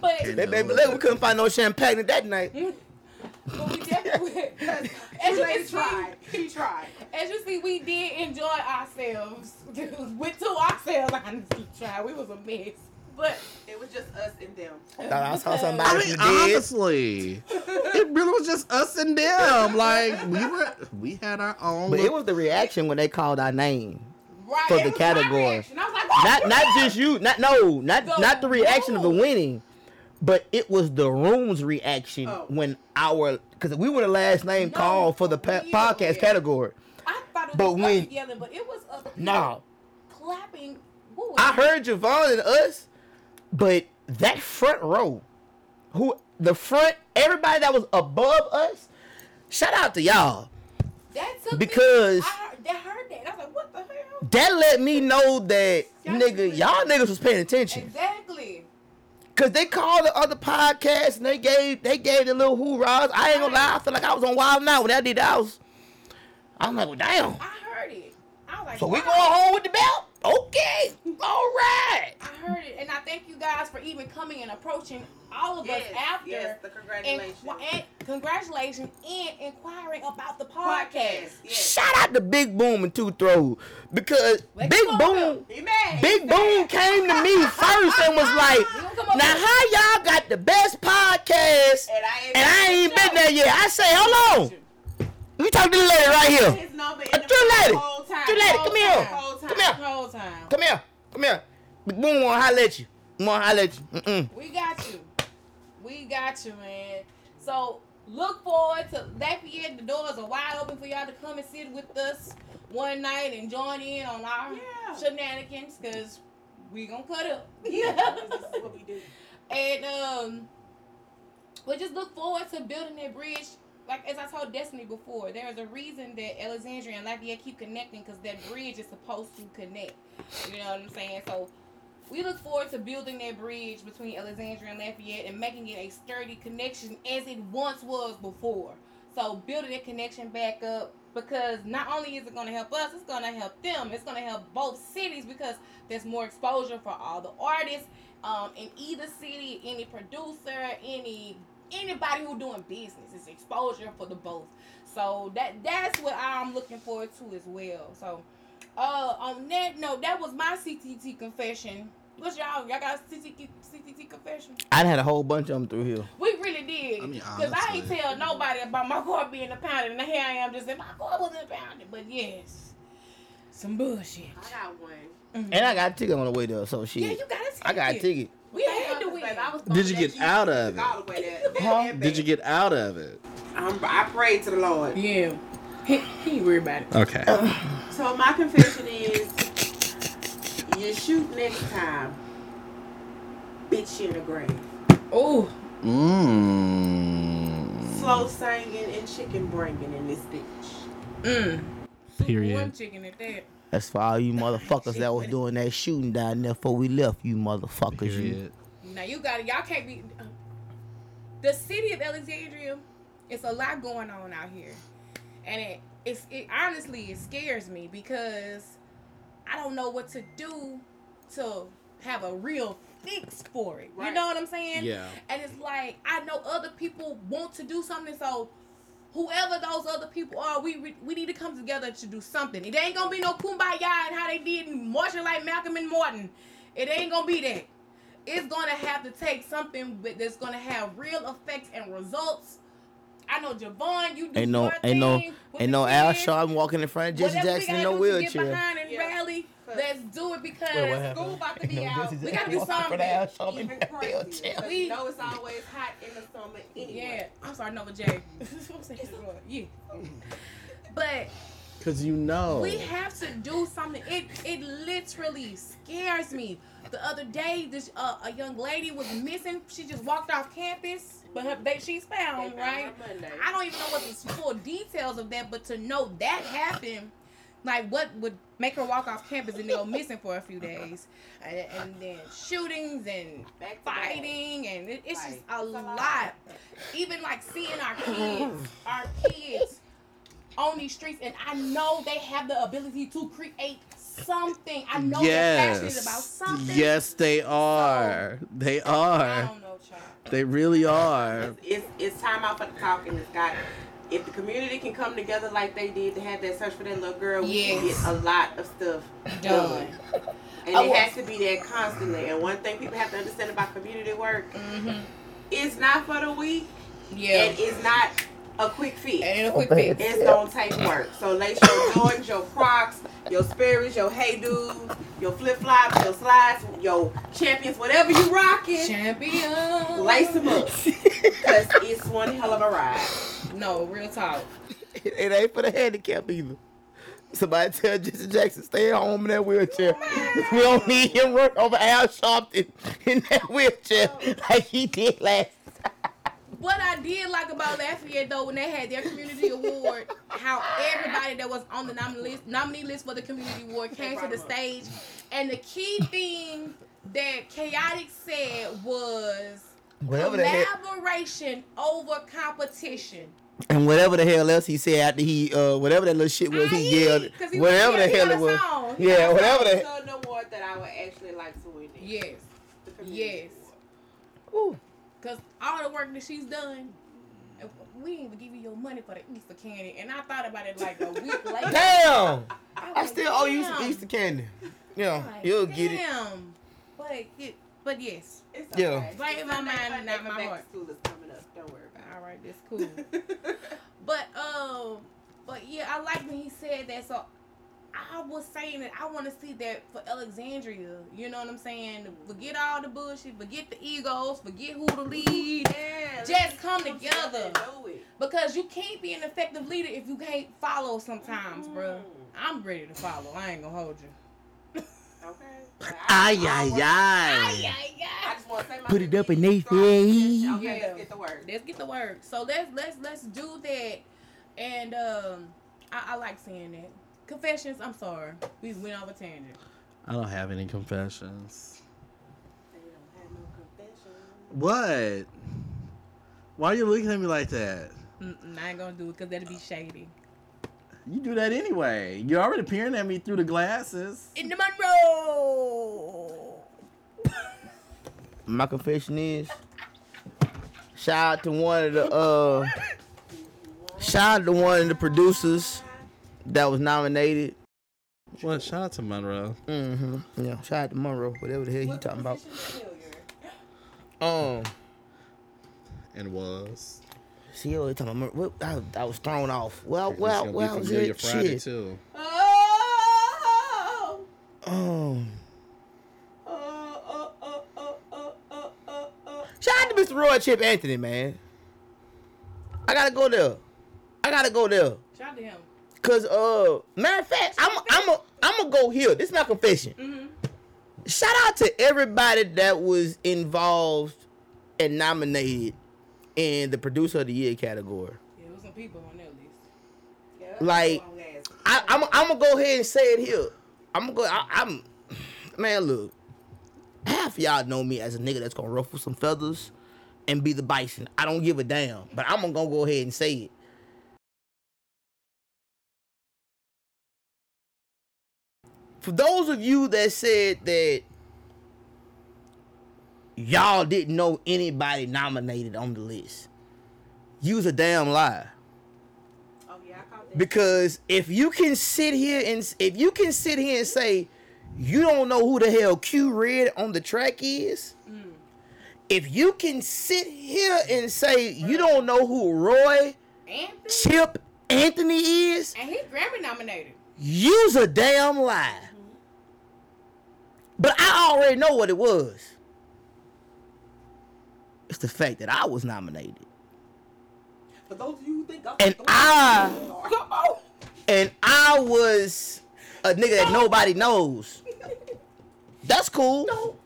But, Okay. That baby leg, we couldn't find no champagne that night. Mm. but we definitely, as She you lady can see, tried. She tried. as you see, we did enjoy ourselves. With to ourselves, honestly, tried. We was a mess, but It was just us and them. Thought I saw I somebody mean, did. honestly, it really was just us and them. Like we were, we had our own. But it was the reaction when they called our name. right For it the was category. reaction. I was like, Not not just you. Not no. Not The not the reaction of the winning, but it was the room's reaction Oh. when our because we were the last name No, called for the pa- we- podcast yeah. category. I But when- together, but it was other No, clapping. I heard Javon and us, but that front row, who the front, everybody that was above us, shout out to y'all. that because- me, I heard, I heard that. I was like, what the hell? That let me know that Y'all nigga, was- y'all niggas was paying attention. Exactly. Cause they called the other podcasts and they gave they gave the little hoorahs. I ain't gonna lie, I feel like I was on Wild 'N Out when that did that. I was, I'm like, well, damn. I heard it. I was like, So we wow. going home with the belt? Okay, all right. I heard it, and I thank you guys for even coming and approaching all of Yes, us after. yes, the congratulations. And, and congratulations and inquiring about the Podcast. podcast. Yes. Shout out to Big Boom and Two Throw because Let's Big Boom, Big He Boom mad. came to me first and was like, You gonna come up "Now how y'all got the best podcast And I ain't, and I ain't been there yet?" I say, "Hold on, you talk to the lady right here. His number in Uh, the True lady. whole time. True lady, Whole come here. time, whole time. Come here. whole time. Come here, come here. Boom wanna holler at you. Wanna holler at you. Mm-mm. We got you. We got you, man. So look forward to that. Lafayette. The doors are wide open for y'all to come and sit with us one night and join in on our Yeah. shenanigans because we gonna cut up. Yeah, this is what we do. and um, we just look forward to building that bridge like as I told Destiny before, there is a reason that Alexandria and Lafayette keep connecting because that bridge is supposed to connect. You know what I'm saying? So we look forward to building that bridge between Alexandria and Lafayette and making it a sturdy connection as it once was before. So building that connection back up because not only is it going to help us, it's going to help them. It's going to help both cities because there's more exposure for all the artists um, in either city, any producer, any anybody who doing business. It's exposure for the both. So that that's what I'm looking forward to as well. So uh, on that note, that was my CTT confession. What's y'all? Y'all got CTT, CTT confession? I had a whole bunch of them through here. We really did. I mean, Because I ain't tell nobody about my car being impounded, and here I am just saying my car was impounded. But yes, some bullshit. I got one. Mhm. And I got a ticket on the way there, so shit. yeah, you got a ticket. I got a ticket. We had to win. I was Did you get out of it? all the way there. That- Huh? Did you get out of it? I'm, I prayed to the Lord. Yeah. He, he worried about it. Okay. So my confession is, you shoot next time, bitch you in the grave. Oh, Mmm. Slow singing and chicken bringing in this bitch. Mmm. Period. One chicken at that. That's for all you motherfuckers that was doing that shooting down there before we left, you motherfuckers. You. Now you got it. Y'all can't be. The city of Alexandria, it's a lot going on out here, and it it's it honestly it scares me because I don't know what to do to have a real fix for it. You know what I'm saying? Yeah. And it's like I know other people want to do something, so whoever those other people are, we we, we need to come together to do something. It ain't gonna be no kumbaya and how they did marching like Malcolm and Martin. It ain't gonna be that. It's gonna have to take something that's gonna have real effects and results. I know Javon, you do Ain't no, your ain't no, thing with ain't no Al. Sharpton walking in front of Jesse Jackson in gotta no do to get wheelchair. behind and Yeah. rally, let's do it because Wait. School about to be no out. Jesse We gotta do walking in front of something. Al Sharpton Even in a crazier. wheelchair. 'cause We- know it's always hot in the summer anyway. Yeah, I'm sorry, Nova J. yeah, but Cause you know. we have to do something. It it literally scares me. The other day, this uh, a young lady was missing. She just walked off campus, but her, they, she's found, They found right? I don't even know what the full details of that, but to know that happened, like what would make her walk off campus and go missing for a few days, and, and then shootings and Back fighting, and it, it's just a lot. lot. Even like seeing our kids, our kids on these streets, and I know they have the ability to create something. I know they're passionate about yes. something. Yes, they are. They I are. don't know, child. They really are. It's it's time out for the talking. It's got. If the community can come together like they did to have that search for that little girl, we can get a lot of stuff Done. done. And I it has to be there constantly. And one thing people have to understand about community work, Mm-hmm. it's not for the weak, Yeah. and it's not a quick fix. And a quick fix. It's gonna take work. So lace your Jordans, your Crocs, your Sperry's, your Hey Dudes, your flip flops, your slides, your champions, whatever you rocking, Champion. lace them up. Cause it's one hell of a ride. No, real talk. It, it ain't for the handicap either. Somebody tell Jesse Jackson stay at home in that wheelchair. we don't need him work over Al Sharpton in that wheelchair like he did last. What I did like about Lafayette though, when they had their community award, how everybody that was on the nominee list, nominee list for the community award came to the stage, and the key thing that Chaotic said was Whatever collaboration over competition. And whatever the hell else he said after he, uh, whatever that little shit was, he Aye, yelled. 'cause he- Whatever yeah, the he hell it was. song. Yeah, whatever the. So an award that I would actually like to win. it. Yes, yes. Ooh. cause all the work that she's done. We didn't even give you your money for the Easter candy, and I thought about it like a week later. Damn! I I still like, owe you some. Easter candy. Yeah, Like, you'll get it. Damn. But it, but yes. It's Yeah. okay. Blame It's my mind, Sunday, not my heart. Right, that's cool. but um, but yeah, I like when he said that. So I was saying that I want to see that for Alexandria. You know what I'm saying? Forget all the bullshit. Forget the egos. Forget who to lead. Yeah, Just let's come together together. and do it. Because you can't be an effective leader if you can't follow sometimes, bruh. Mm. I'm ready to follow. I ain't gonna hold you. Okay. But I- Ay, I ay, ay. I just want to say my Put it up in opinion. their face. Okay, let's get the word. Let's get the work. So let's let's let's do that. And um, I, I like saying that. Confessions. I'm sorry, we went off a tangent. I don't have any confessions. They don't have no confession. What? Why are you looking at me like that? Mm-mm, I ain't gonna do it because that'd be shady. You do that anyway. You're already peering at me through the glasses. In the Monroe. My confession is shout out to one of the uh shout out to one of the producers that was nominated. What? Shout out to Monroe. Mm-hmm. Yeah, shout out to Monroe, whatever the hell he talking about. position is failure? Um And was. see what talking about Monroe. I, I was thrown off. Well, It's well, gonna be well, was Familiar it Friday shit. too. Oh! Um Mr. Roy Chip Anthony, man. I gotta go there. I gotta go there. Shout out to him. Cause uh matter of fact, I'm I'm a I'm gonna go here. This is my confession. Mm-hmm. Shout out to everybody that was involved and nominated in the producer of the year category. Yeah, there was some people on that list. Yeah, Like-. I, I'm I'm gonna go ahead and say it here. I'm gonna go. I, I'm man. Look, half y'all know me as a nigga that's gonna ruffle some feathers and be the bison. I don't give a damn, but I'm gonna go ahead and say it. For those of you that said that y'all didn't know anybody nominated on the list, you's a damn lie. Oh yeah. Because if you can sit here and if you can sit here and say you don't know who the hell Q Red on the track is, if you can sit here and say you don't know who Roy Anthony. Chip Anthony is, And he Grammy nominated. you's a damn lie. But I already know what it was. It's the fact that I was nominated. For those of you who think I'm And I and I was a nigga that nobody knows. That's cool.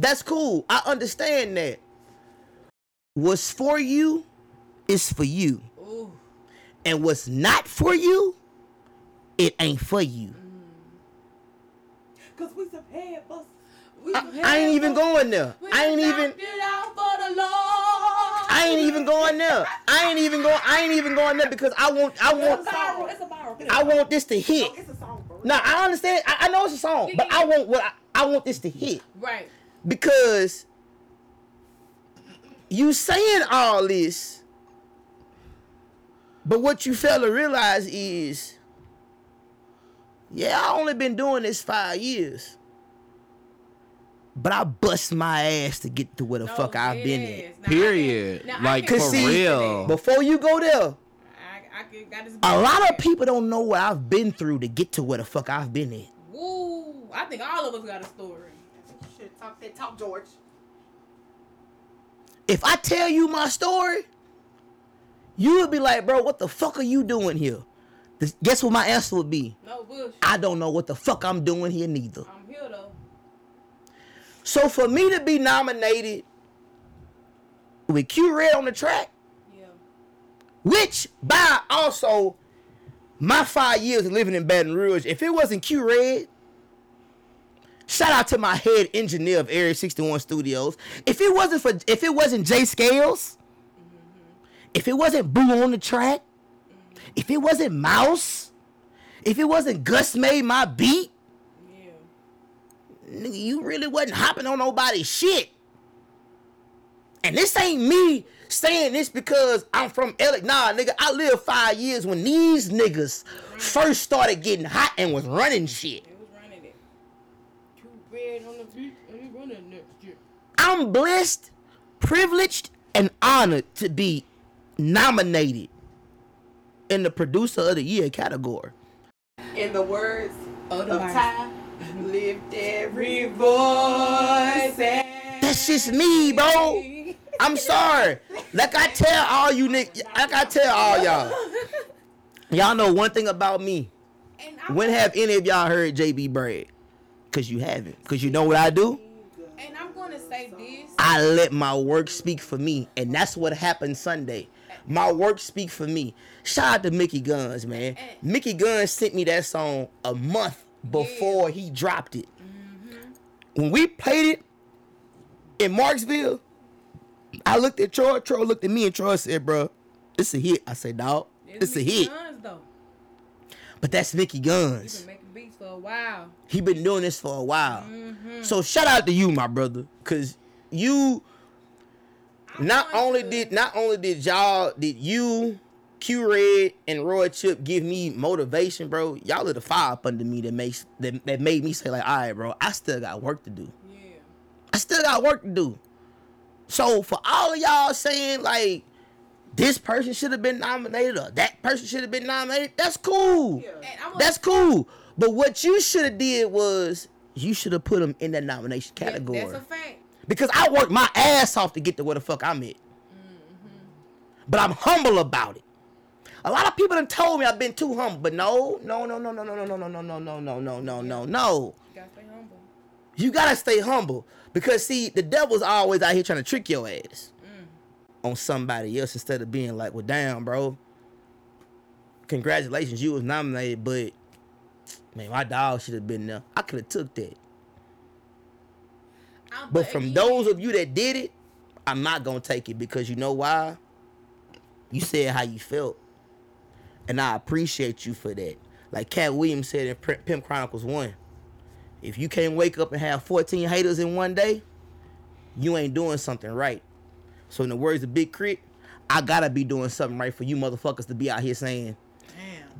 That's cool. I understand that. What's for you is for you. Ooh. And what's not for you, it ain't for you. Mm. Cause we some head busters. I, I ain't even going there. I ain't even knocked it out for the Lord. I ain't even going there. I ain't even going I ain't even going there because I want I want It's a viral. It's a viral. I want this to hit. It's a song, bro. Now I understand I, I know it's a song, but I want what I, I want this to hit. Right. Because you saying all this, but what you fail to realize is, yeah, I only been doing this five years, but I bust my ass to get to where the No, fuck I've been is. at. Now, Period. now, Like can for see- real. Before you go there, I, I can, got a lot of people don't know what I've been through to get to where the fuck I've been at. Woo! I think all of us got a story. Shit, talk that talk, George. If I tell you my story, you would be like, bro, what the fuck are you doing here? This- Guess what my answer would be? No bush. I don't know what the fuck I'm doing here neither. I'm here though. So for me to be nominated with Q Red on the track, Yeah. which by also my five years of living in Baton Rouge, if it wasn't Q Red, shout out to my head engineer of Area 61 Studios. If it wasn't for if it wasn't Jay Scales, if it wasn't Boo on the track, if it wasn't Mouse, if it wasn't Gus made my beat, Yeah. nigga, you really wasn't hopping on nobody's shit. And this ain't me saying this because I'm from LA. Nah, nigga, I lived five years when these niggas first started getting hot and was running shit. It was running it. Two on the beat and he running next year. I'm blessed, privileged, and honored to be nominated in the producer of the year category. In the words Oh, of the vice. Ty, lift every voice and That's just me, bro. I'm sorry. Like I tell all you niggas, like I tell all y'all. Y'all know one thing about me. When have any of y'all heard JB brag? Cause you haven't. Cause you know what I do? And I'm gonna say this. I let my work speak for me, and that's what happened Sunday. My work speak for me. Shout out to Mickey Guns, man. Mickey Guns sent me that song a month before he dropped it. Mm-hmm. When we played it in Marksville, I looked at Troy. Troy looked at me, and Troy said, "Bro, it's a hit." I said, "Dog, it's a hit." Guns, though. But that's Mickey Guns. Been for a while. He been doing this for a while. Mm-hmm. So shout out to you, my brother, cause you I'm not only to- did not only did y'all did you Q Red and Roy Chip give me motivation, bro. Y'all are the fire up under me that makes that, that made me say like, all right, bro, I still got work to do. Yeah. I still got work to do. So for all of y'all saying like this person should have been nominated or that person should have been nominated, that's cool. And I'm That's cool. But what you should have did was you should have put them in that nomination Yeah, category. That's a fact. because I worked my ass off to get to where the fuck I'm at. But I'm humble about it. A lot of people have told me I've been too humble, but no, no, no, no, no, no, no, no, no, no, no, no, no, no, no, no, no. You gotta stay humble. You gotta stay humble because see, the devil's always out here trying to trick your ass on somebody else instead of being like, "Well, damn, bro, congratulations, you was nominated, but man, my dog should have been there. I could have took that." Um, But from those of you that did it, I'm not gonna take it because you know why? You said how you felt, and I appreciate you for that. Like Katt Williams said in Pimp Chronicles One, if you can't wake up and have 14 haters in one day, you ain't doing something right. So in the words of Big K.R.I.T., I gotta be doing something right for you motherfuckers to be out here saying.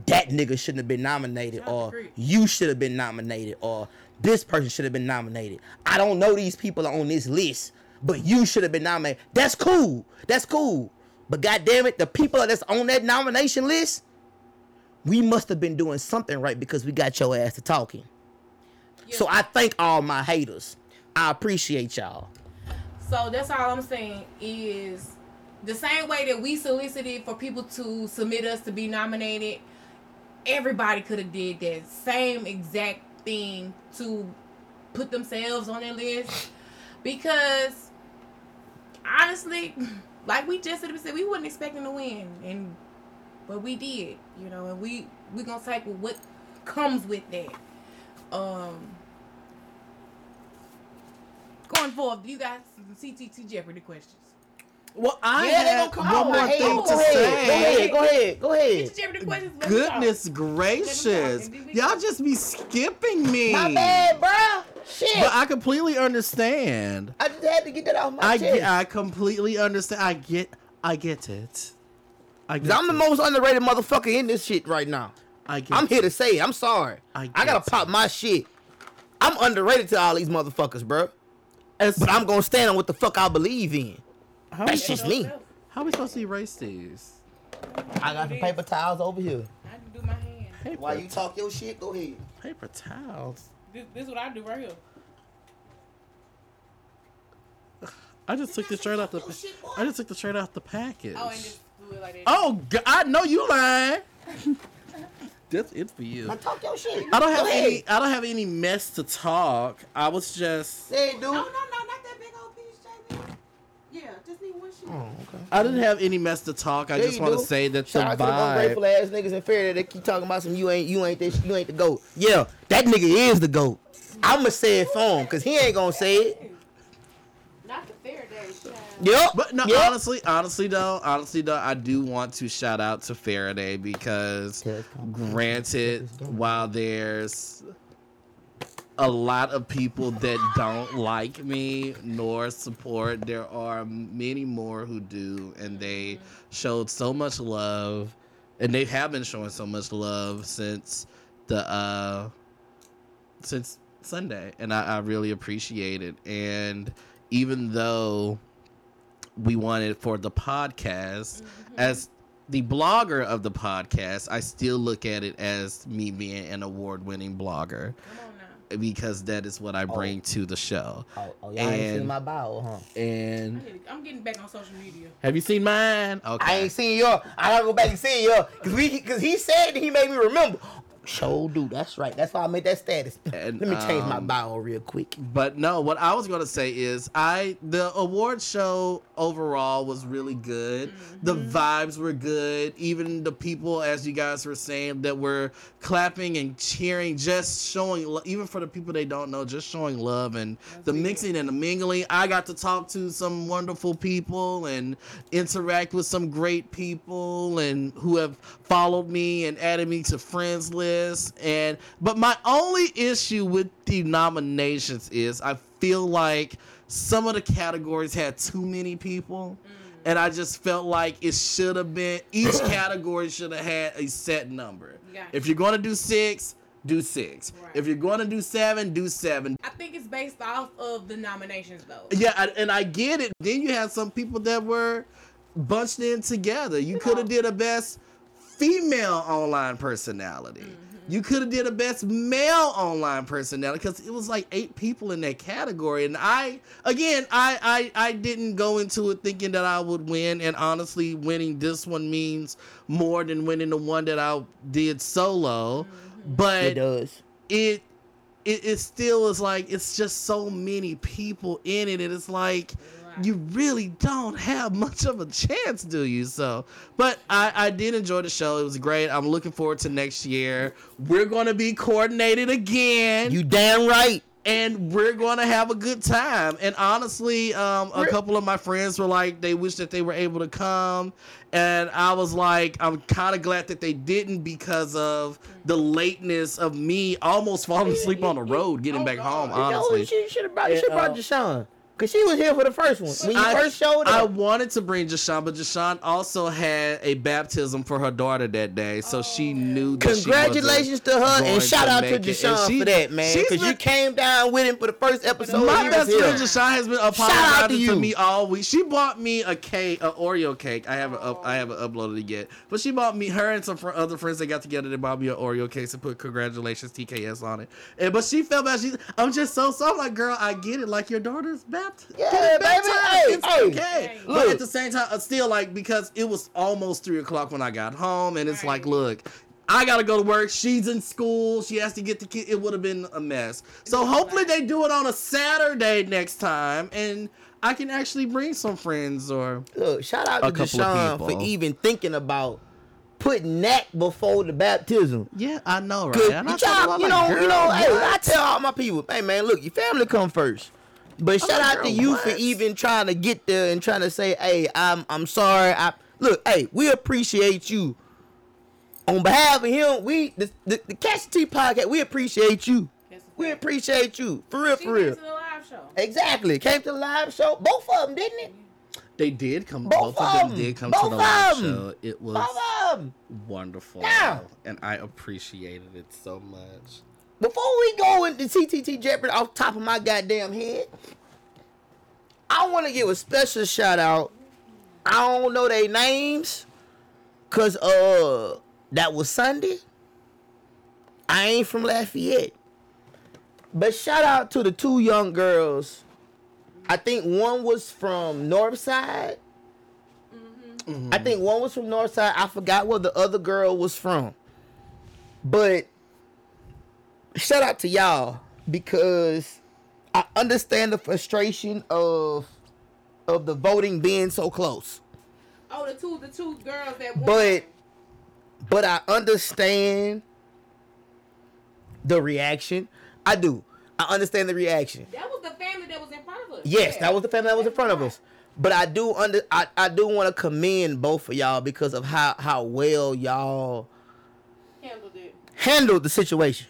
That nigga shouldn't have been nominated or you should have been nominated or this person should have been nominated. I don't know these people are on this list, but you should have been nominated. That's cool. That's cool. But goddamn it, the people that's on that nomination list, we must have been doing something right because we got your ass to talking. So I thank all my haters. I appreciate y'all. So that's all I'm saying is the same way that we solicited for people to submit us to be nominated, everybody could have did that same exact thing to put themselves on their list because honestly, like we just said, we wasn't expecting to win, and but we did, you know, and we we gonna take what comes with that. Um, going forward, you guys CTT Jeopardy questions. Well, I yeah, they have gonna come one out. more I hate thing it. to go ahead. say. Go ahead. Go ahead. Go ahead. your Jeopardy questions. let me talk. Goodness gracious. Let me talk. Y'all just be skipping me. My bad, bruh. Shit. But I completely understand. I just had to get that off my I chest. get, I completely understand. I get I get it. I get 'Cause I'm the most underrated motherfucker in this shit right now. I get I'm it. here to say it. I'm sorry. I I, gotta get pop my shit. I'm underrated to all these motherfuckers, bro. As- But I'm gonna stand on what the fuck I believe in. How, That's just me. how are we supposed to erase these? I got some paper towels over here. I had to do my hand. Paper, While you talk your shit, go ahead. paper towels. This, this is what I do right here. I just took the shirt out the. I just took the shirt out the package. Oh, and just do it like that. Oh, g- I know you lying. That's it for you. Now talk your shit. I don't have Go any. ahead. I don't have any mess to talk. I was just. Say it, dude. Oh, no, no, no, Oh, okay. I didn't have any mess to talk. I There just you want to do. say that Shout the out to them ungrateful ass niggas in Fair that keep talking about some you ain't you ain't this you ain't the goat. Yeah, that nigga is the goat. I'ma say it for him, cause he ain't gonna say it. Not the Ferriday child. Yep. But no, yep. honestly, honestly though, honestly though, I do want to shout out to Ferriday because, granted, while there's a lot of people that don't like me nor support, there are many more who do, and they showed so much love, and they have been showing so much love since the uh since Sunday, and I, I really appreciate it. And even though we wanted for the podcast, as the blogger of the podcast, I still look at it as me being an award-winning blogger Come on now. Because that is what I oh. bring to the show. Oh, oh y'all ain't And- seen my bio, huh? And need I'm getting back on social media. have you seen mine? Okay. I ain't seen your. I gotta go back and see your, cause we, cause he said he made me remember. Show do. That's right. That's why I made that status. And, Let me change my um, bio real quick. But no, what I was gonna say is I the award show overall was really good. The vibes were good. Even the people, as you guys were saying, that were clapping and cheering, just showing. lo- Even for the people they don't know, just showing love and the mixing and the mingling. I got to talk to some wonderful people and interact with some great people and who have followed me and added me to friends list. And but my only issue with the nominations is I feel like some of the categories had too many people. Mm. And I just felt like it should have been each category should have had a set number. Gotcha. If you're gonna do six, do six. Right. If you're gonna do seven, do seven. I think it's based off of the nominations though. Yeah, I- and I get it. Then you had some people that were bunched in together. You could have did a best female online personality. Mm. You could have did a best male online personality because it was like eight people in that category. And I, again, I, I I didn't go into it thinking that I would win. And honestly, winning this one means more than winning the one that I did solo. Mm-hmm. But It does. it it, it still is like it's just so many people in it and it's like Right. You really don't have much of a chance do you so but I, I did enjoy the show it was great i'm looking forward to next year we're gonna be coordinated again You damn right. and we're gonna have a good time. And honestly, um, a couple of my friends were like, they wish that they were able to come, and I was like, I'm kind of glad that they didn't because of the lateness of me almost falling asleep on the road getting Oh, back home. Honestly, you should have brought, you And, should brought Deshaun. Because she was here for the first one. When you I, first showed up, I wanted to bring Jashawn, but Jashawn also had a baptism for her daughter that day, so oh, she knew. That she Congratulations to her and shout out to make it. And Deshaun she- for that, man. Because you came down with him for the first episode. My best friend Jashawn has been out to apologizing to, you. me all week. She bought me a cake, an Oreo cake. I haven't up, I haven't uploaded it yet, but she bought me her and some fr- other friends that got together. They bought me an Oreo cake and put congratulations TKS on it. And but she felt bad. She, I'm just so so. I'm like, girl, I get it. Like your daughter's baptized. Yeah, baby. Hey, it's hey. okay. Hey. But at the same time, uh, still like because it was almost three o'clock when I got home, and it's like, look. I gotta go to work. She's in school. She has to get the kid. It would have been a mess. So hopefully they do it on a Saturday next time, and I can actually bring some friends or. Look, shout out to couple Deshaun for even thinking about putting that before the baptism. Yeah, I know, right? Cause And I you, told her, try- I'm you like, know, you know, hey. I tell all my people, hey man, look, your family come first. But shout like, out to girl, you for even trying to get there and trying to say, hey, I'm I'm sorry. I look, hey, we appreciate you. On behalf of him, we the the, the Catch the Tea podcast, we appreciate you. We appreciate you. For real, She for came real. to the live show. Exactly. Came to the live show. Both of them, didn't it? They did come. Both Both, of them, them 'em. did come Both to the live of 'em. show. It was Both of them. wonderful, Yeah. and I appreciated it so much. Before we go into CTT Jeopardy off top of my goddamn head, I want to give a special shout out. I don't know their names, cause uh that was Sunday. I ain't from Lafayette, but shout out to the two young girls. I think one was from Northside. I think one was from Northside. I forgot where the other girl was from, but shout out to y'all because I understand the frustration of of the voting being so close. Oh, the two, the two girls that won. But but I understand the reaction. I do. I understand the reaction. that was the family that was in front of us. Yes, Yeah. that was the family that was in front of us. But I do under I, I do want to commend both of y'all because of how how well y'all Handled it. handled the situation.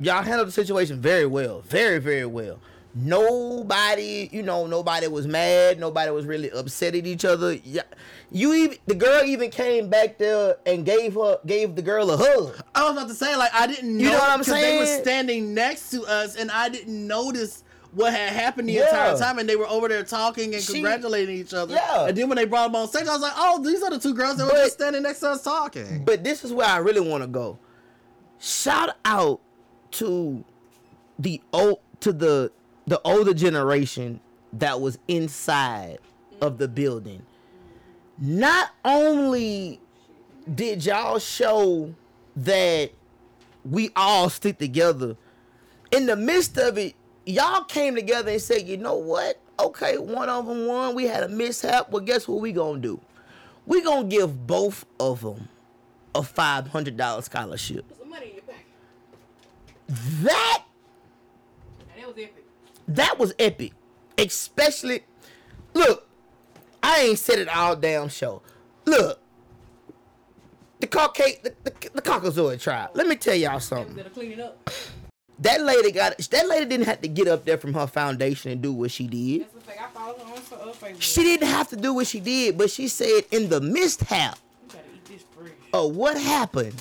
Y'all handled the situation very well. Very, very well. Nobody, you know, nobody was mad. Nobody was really upset at each other. Yeah, you even the girl even came back there and gave her gave the girl a hug. I was about to say, like, I didn't know You know what I'm 'cause They were standing next to us, and I didn't notice what had happened the Yeah. entire time, and they were over there talking and She- congratulating each other. Yeah. And then when they brought them on stage, I was like, oh, these are the two girls that were just standing next to us talking. But this is where I really want to go. Shout out to the old to the the older generation that was inside of the building. Not only did y'all show that we all stick together. In the midst of it, y'all came together and said, you know what? Okay, one of them won. We had a mishap. Well, guess what we gonna do? We gonna give both of them a five hundred dollar scholarship. Put some money in your pocket. That was epic. that was epic. Especially, look, I ain't said it all damn show. Look, the Caucasian, the, the, the Caucasoid tribe. Let me tell y'all something. gonna clean it up. That lady got that lady didn't have to get up there from her foundation and do what she did. That's the thing. I follow her on so- Facebook. She didn't have to do what she did, but she said in the mishap You gotta eat this fresh. of what happened,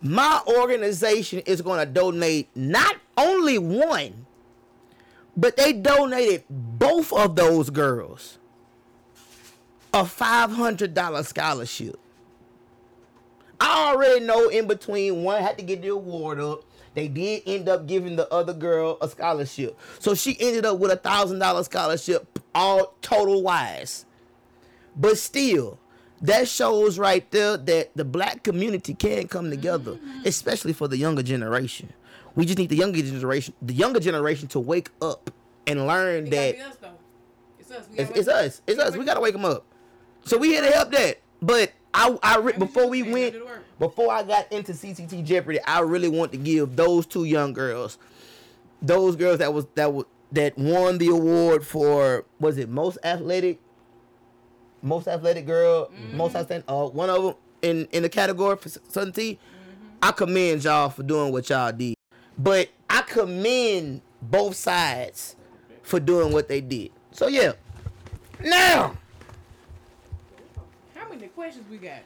my organization is going to donate not only one, but they donated both of those girls a $500 scholarship. I already know in between one had to get the award up. They did end up giving the other girl a scholarship. So she ended up with a thousand dollar scholarship, all total wise. But still, that shows right there that the black community can come together, mm-hmm. especially for the younger generation. We just need the younger generation, the younger generation to wake up and learn It that us though. It's us. It's, it's us. It's us. We gotta wake them up. So we here to help that. But I, I re- before we went, do the work. before I got into CTT Jeopardy, I really want to give those two young girls, those girls that was that was that won the award for was it most athletic, most athletic girl, Mm-hmm. most outstanding. Uh, one of them in in the category for Southern Tea. Mm-hmm. I commend y'all for doing what y'all did, but I commend both sides for doing what they did. So yeah, now. How many questions we got?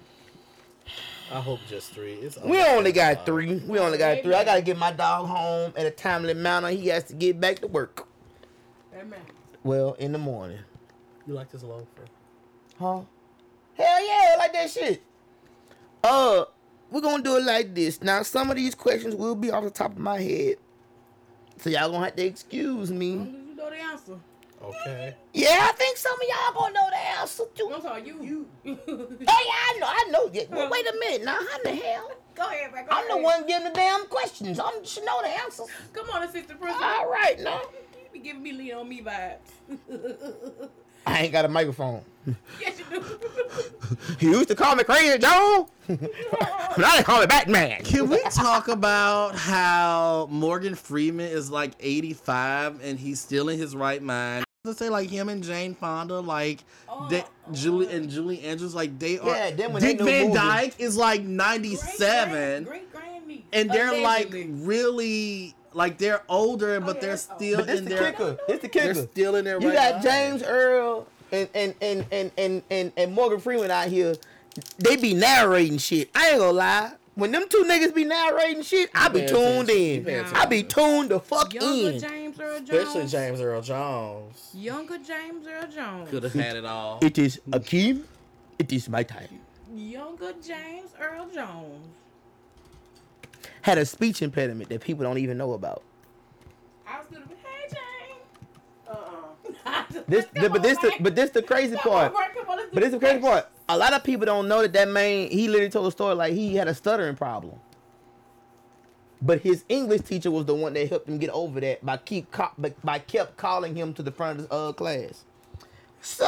I hope just three. It's We only got three. We only got three. I gotta get my dog home at a timely manner. He has to get back to work. Amen. Well, in the morning. You like this loafer? Huh? Hell yeah, I like that shit. Uh, we're gonna do it like this. Now, some of these questions will be off the top of my head. So y'all gonna have to excuse me. you know the answer. Okay. Yeah, I think some of y'all gonna know the answer too. I'm sorry, you. You. Yeah, I know, I know. Yeah, well, wait a minute now. How the hell? Go ahead, man. Go I'm the one giving the damn questions. I am should know the answers. Come on, assistant principal. All right, now. You be giving me lean on me vibes. I ain't got a microphone. yes, you do. He used to call me Crazy Joe. now they call me Batman. Can we talk about how Morgan Freeman is like 85 and he's still in his right mind? Let's say like him and Jane Fonda, like oh, they, oh, Julie oh. and Julie Andrews, like they are. Yeah, them when Dick they Van movies. Dyke is like 97, Great grandniece. and they're like really like they're older, oh, but yeah, they're that's- still But this in the their. kicker. This the kicker. They're still in their You right got mind. James Earl and and, and, and, and and and Morgan Freeman out here. They be narrating shit. I ain't gonna lie. When them two niggas be narrating shit, I be tuned in. pay I be tuned the fuck Younger in. James Earl Jones. Especially James Earl Jones. Younger James Earl Jones. Could have had it all. It is Akeem. It is my time. Younger James Earl Jones. Had a speech impediment that people don't even know about. I was gonna be, hey James. Uh-uh. This, Come but this, the, but this the crazy Come part. Mark, come on, But this is the crazy part. A lot of people don't know that that man, he literally told a story like he had a stuttering problem. But his English teacher was the one that helped him get over that by keep by, by kept calling him to the front of the uh, class. So,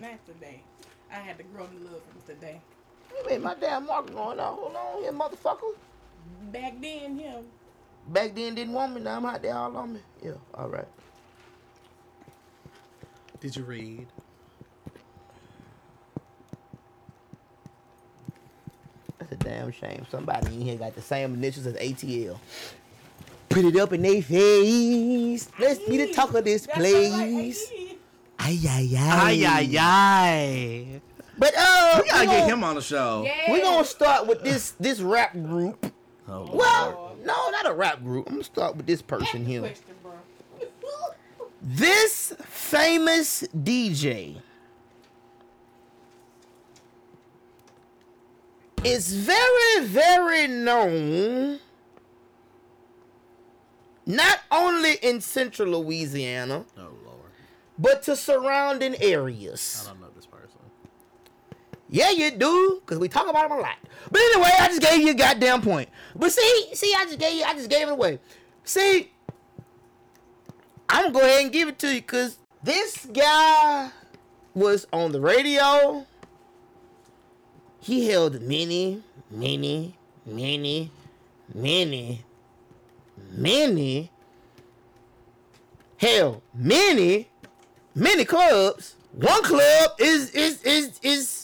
Not today. I had to grow to love him today. wait, my damn marker going on. Hold on here, motherfucker. Back then, him. Back then didn't want me. Now I'm out there all on me. Yeah, all right. Did you read? That's a damn shame. Somebody in here got the same initials as ATL. Put it up in their face. Let's be the talk of this That's what I'm like, place. Ay, ay, Ay, ay. ay, ay. But uh, We gotta get gonna- him on the show. Yeah. We're gonna start with this this rap group. Oh, Well, no, not a rap group. I'm gonna start with this person here. question. This famous DJ is very, very known not only in central Louisiana, oh Lord. but to surrounding areas. I don't know this person. Yeah, you do, cause we talk about them a lot. But anyway, I just gave you a goddamn point. But see, see, I just gave you, I just gave it away. See, I'm gonna go ahead and give it to you, cause this guy was on the radio. He held many, many, many, many, many, hell, many, many clubs. One club is is is is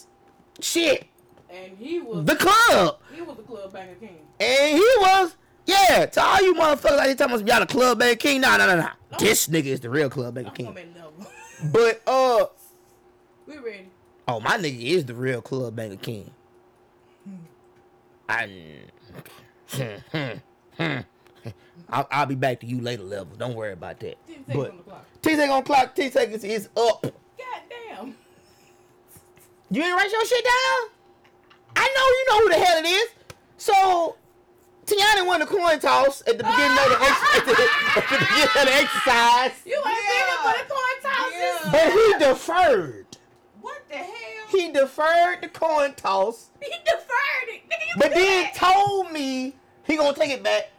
shit. And he was The club. he was the club banger king. And he was, yeah, to all you motherfuckers like you talking about y'all the club bank king. Nah, nah, nah, nah. This nigga is the real club bank I'm king. But uh we ready. oh my nigga is the real club banker king. I I'll, I'll be back to you later level. Don't worry about that. Ten seconds But on the clock. T seconds on clock, T seconds is up. God damn. You ain't write your shit down? I know you know who the hell it is. So Tiana won the coin toss at the beginning of the ex- at, the, at the beginning of the exercise. You ain't Yeah. yeah. for the coin tosses. Yeah. But he deferred. What the hell? He deferred the coin toss, He deferred it. Nigga, you but then it. told me he gonna take it back.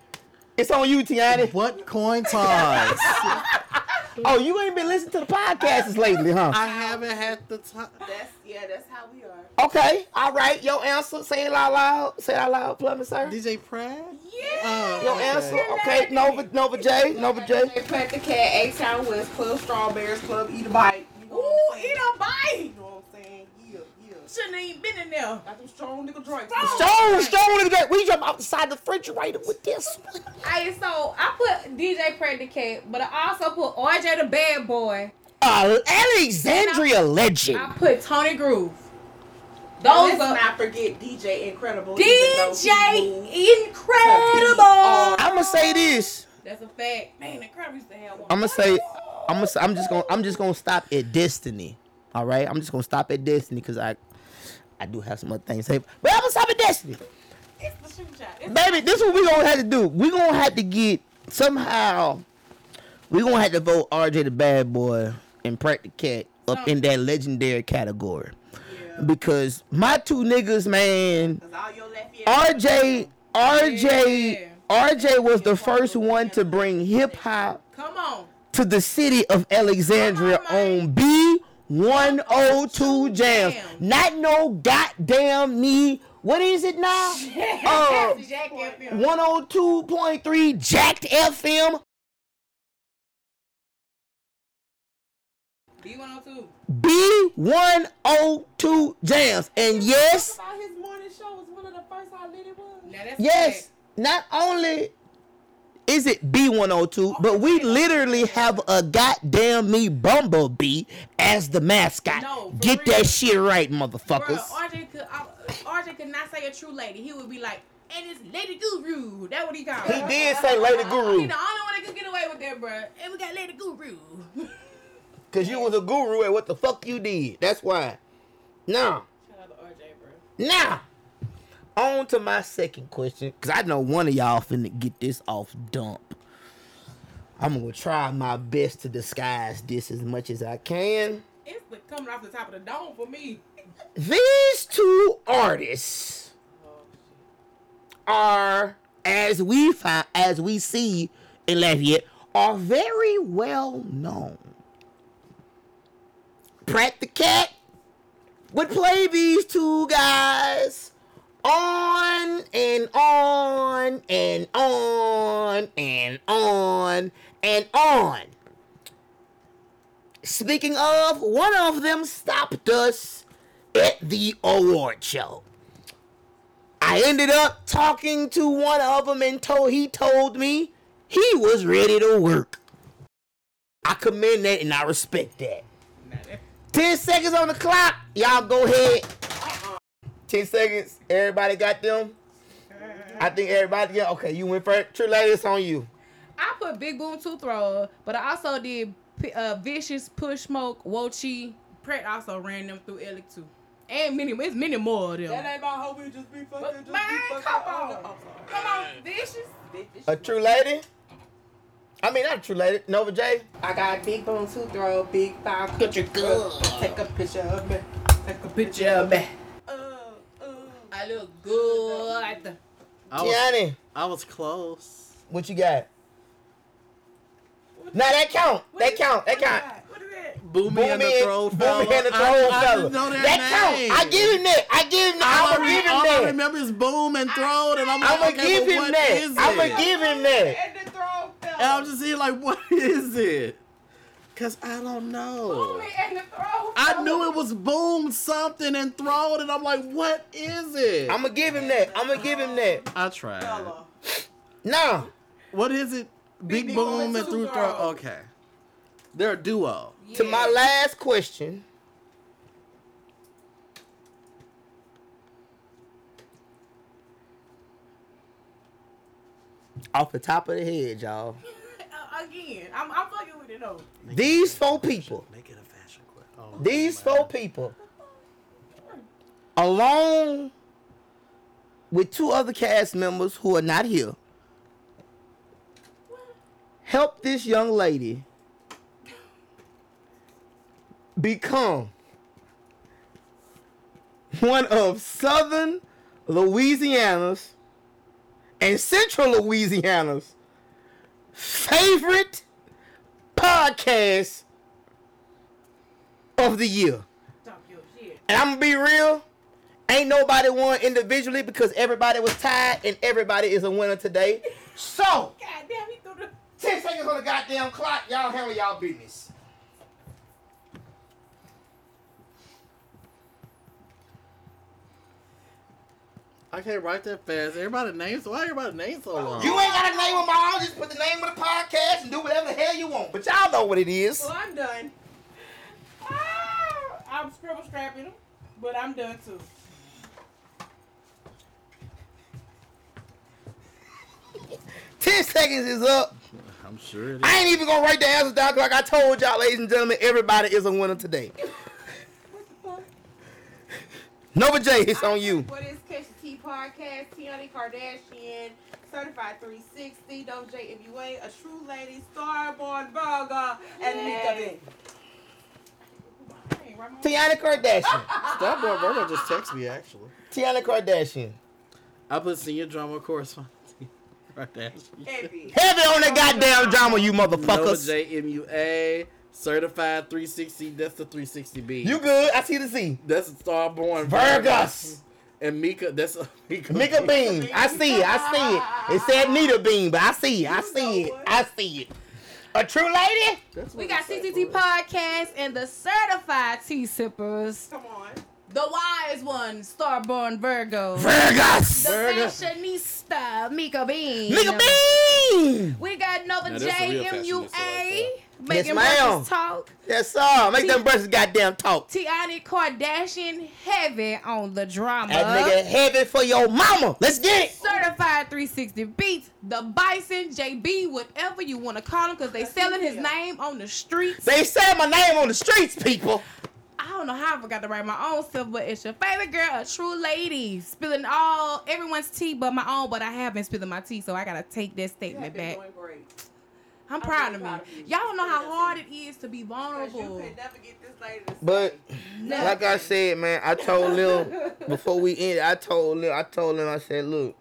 It's on you, Tiana. What coin toss? Oh, you ain't been listening to the podcasts lately, huh? I haven't had the time. That's yeah. That's how we are. Okay, all right. Your answer. Say it out loud. Say it out loud, plumbing, sir. DJ Pratt? Yeah. Oh, Your okay. answer. Okay, Nova, Nova J, Nova J. They put the cat, A Town West, Club Strawberries, Club Eat a Bite. Ooh, what I'm saying? eat a bite. Yeah, yeah. Shouldn't even been in there. Got them strong nigga drinks. Stone, Stone, nigga, J. we jump outside the refrigerator with this one. Hey, so I put DJ Predicat, but I also put RJ the Bad Boy. Uh, Alexandria legend. I put Tony Groove. Those Those Let's are not forget DJ Incredible. even though he DJ moved Incredible. I'ma say this. That's a fact. Man, Incredible used to have one. I'm gonna say, I'm gonna, I'm just gonna, I'm just gonna stop at Destiny. All right, I'm just gonna stop at Destiny because I, I do have some other things say But I'm gonna stop at. It's the. Baby, this is what we gonna have to do. we gonna have to get somehow we gonna have to vote RJ the bad boy and Pratt the Cat up in that legendary category. Yeah. Because my two niggas, man, RJ, RJ, yeah. RJ was the first one to bring hip hop. Come on to the city of Alexandria on, on, B 102 jams. jams. Not no goddamn me. What is it now? uh, 102.3 Jacked FM. B102. B102 jams. And yes. About his morning show was one of the first I lit it was. yes. Correct. Not only is it B102, but we literally have a goddamn me Bumblebee as the mascot. No, Get real. that shit right, Bro, motherfuckers. RJ could RJ could not say a true lady. He would be like, and it's Lady Guru. That what he called. He did say Lady He Guru. the only one that could get away with that, bro. And we got Lady Guru. Cause you was a guru at what the fuck you did. That's why. Now, Shout out to RJ, bro. now, on to my second question. Cause I know one of y'all finna get this off dump. I'm gonna try my best to disguise this as much as I can. It's the coming off the top of the dome for me. These two artists are, as we find, as we see in Lafayette, are very well known. Pratt the Cat would play these two guys on and on and on and on and on. Speaking of, one of them stopped us at the award show. I ended up talking to one of them and told he told me he was ready to work. I commend that and I respect that. Ten seconds on the clock. Y'all go ahead. Ten seconds. Everybody got them. I think everybody got. Okay, you went first. True lady, it's on you. I put Big Boom Two Thrower, but I also did uh, Vicious, Push Smoke, Wochi. Pratt also ran them through Ellic too. And many, it's many more of them. That ain't about how we just be fucking. Just man, be fucking. come on. no, I'm. Come on, Vicious. A true lady. I mean, not a true lady. Nova J. I got big bone tooth throw, big five. Picture good. Take a picture of me. Take a picture Picture of me. I was, Tiani, I was close. what you got? Now that count. That count. That count. What is that? Boomy and the Boomy throw and, fella. Boomy and the I- throw I fella. just know their That names. count. I give him that. I give him that. I, I'm gonna give him all I remember is boom and throw, and I'm like, I'm gonna okay, give him what that. is I'm gonna give him that. And the throw fella. And I'm just here like, what is it? Cause I don't know. Boomy and the throw I knew it was boom something and thrown, and I'm like, what is it? I'm gonna give him that. I'm gonna give him that. I tried. Fella. Now, What is it? Big, Big boom boom and and through two throw. throw. Okay, they're a duo. to my last question. Off the top of the head, y'all. Again, I'm, I'm fucking with it though. These four people. Make it a fashion question. Oh, These man. four people, along with two other cast members who are not here, help this young lady become one of Southern Louisiana's and Central Louisiana's favorite podcast of the year. Talk your shit. And I'm gonna be real. Ain't nobody won individually because everybody was tied and everybody is a winner today. So, God damn, he threw the. 10 seconds on the goddamn clock. Y'all handle y'all business. I can't write that fast. Everybody names. Why everybody names so long? You ain't got a name them all. Just put the name of the podcast and do whatever the hell you want. But y'all know what it is. Well, I'm done. Ah, I'm scribble scrapping them, but I'm done too. Ten seconds is up. I'm sure it is. I ain't even gonna write the answers down. like I told y'all, ladies and gentlemen, everybody is a winner today. What the fuck? Nova J, it's on you. What is Kesha T podcast? Tiana Kardashian, Certified 360, Doja J MUA, A True Lady, Starborn Virgo, and Mika B. Hey, right, Mama? Tiana Kardashian. Starborn Virgo just texted me actually. Tiana Kardashian. I put senior drama correspondent. right. Heavy. Heavy on that goddamn drama, you Nova motherfuckers. J MUA certified 360. That's the 360B. You good? I see the C. That's a Starborn Virgus. And Mika. That's a Mika. Mika Bean. I see it. I see it. It said Nita Bean, but I see it. I see it. I see it. A true lady? That's We got CTT. Podcast and the certified tea sippers. Come on. The wise one, Starborn Virgo. Virgus. The Virgo. fashionista, Mika Bean. Mika Bean. We got Nova Now, that's a real J M U fashionista right A. Making ma'am. breakfast talk. Yes, sir. Make them breasts goddamn talk. Tiani Kardashian heavy on the drama. That nigga heavy for your mama. Let's get it. Certified 360 beats, the Bison, JB, whatever you want to call him, because they selling his name on the streets. They say my name on the streets, people. I don't know how I forgot to write my own stuff, but it's your favorite girl, a true lady, spilling all everyone's tea but my own. But I have been spilling my tea, so I gotta take that You statement have been back. Doing great. I'm I'm proud really of me. proud of you. Y'all don't know how hard it. it is to be Because you vulnerable. could never get this lady to But say like I said, man, I told Lil before we ended, I told Lil, I told him, I said, look,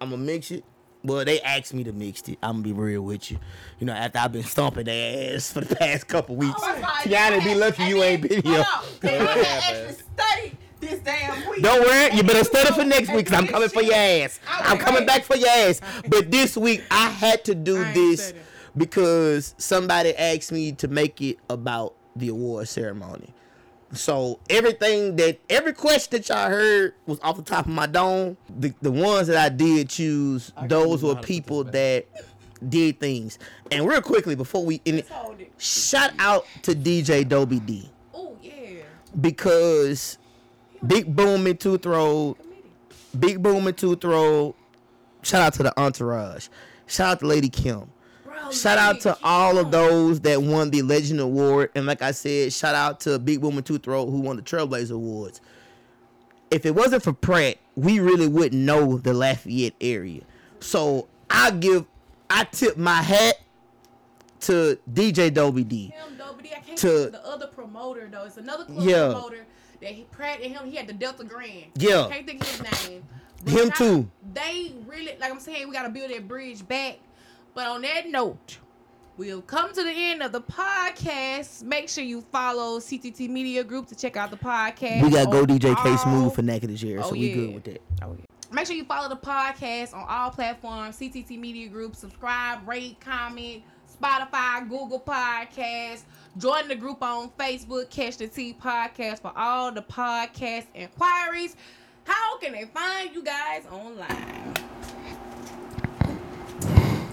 I'm gonna mix it. Well, they asked me to mix it. I'm gonna be real with you. You know, after I've been stomping their ass for the past couple oh weeks. Oh my God, Tiana, be had- lucky you and ain't been here. Hold on. Then I had actually studied this damn week. Don't worry, you better study for next week because I'm coming for your ass. I'm coming back for your ass. But this week I had to do this studying. Because somebody asked me to make it about the award ceremony. So everything that every question that y'all heard was off the top of my dome. The the ones that I did choose, I those were how to put people that did things. And real quickly before we end it, shout out to DJ Dobie D Oh yeah. because Big Boom and Two Road Committee. Big Boom and Two Road. Shout out to the entourage. Shout out to Lady Kim. Shout out to all of those that won the Legend Award. And like I said, shout out to Big Boom and Tooth Road who won the Trailblazer Awards. If it wasn't for Pratt, we really wouldn't know the Lafayette area. So I give, I tip my hat to DJ Dobie D. Him, though, but can't To- the other promoter though. It's another club Yeah. promoter that he, Pratt and him, he had the Delta Grand. Yeah. Can't think of his name. Him shout too. They really, like I'm saying, we got to build that bridge back. But on that note, we'll come to the end of the podcast. Make sure you follow CTT Media Group to check out the podcast. We got Go DJ K all- Smooth for Naked this year, Oh, so we yeah. good with that. Oh, Make sure you follow the podcast on all platforms, CTT Media Group. Subscribe, rate, comment, Spotify, Google Podcasts. Join the group on Facebook, Catch the Tea Podcast for all the podcast inquiries. How can they find you guys online?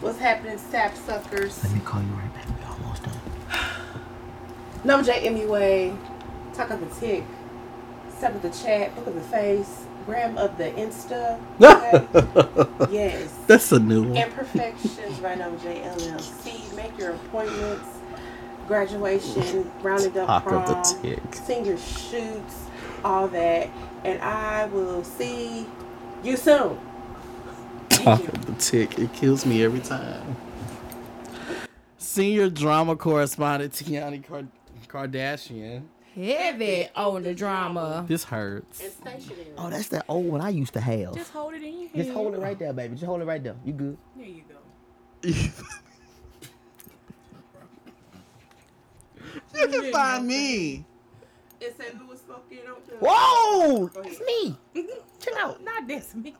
What's happening, sapsuckers? Let me call you right back. We almost done. Nova J MUA, talk of the tick, step of the chat, book of the face, gram of the Insta. Okay? yes. That's a new one. Imperfections by Nova J LLC. Make your appointments. Graduation, rounding up Talk of the prom, tick. senior shoots, all that. And I will see you soon. Talk of the tick. It kills me every time. Senior drama correspondent Tiani Card- Kardashian. Heavy on the drama. This hurts. And stationary. Oh, that's that old one I used to have. Just hold it in your hand. Just hold it right there, baby. Just hold it right there. You good? There you go. you can find me. It said Louis Smoking on the. Whoa! Go. It's me. Chill out. Not this me.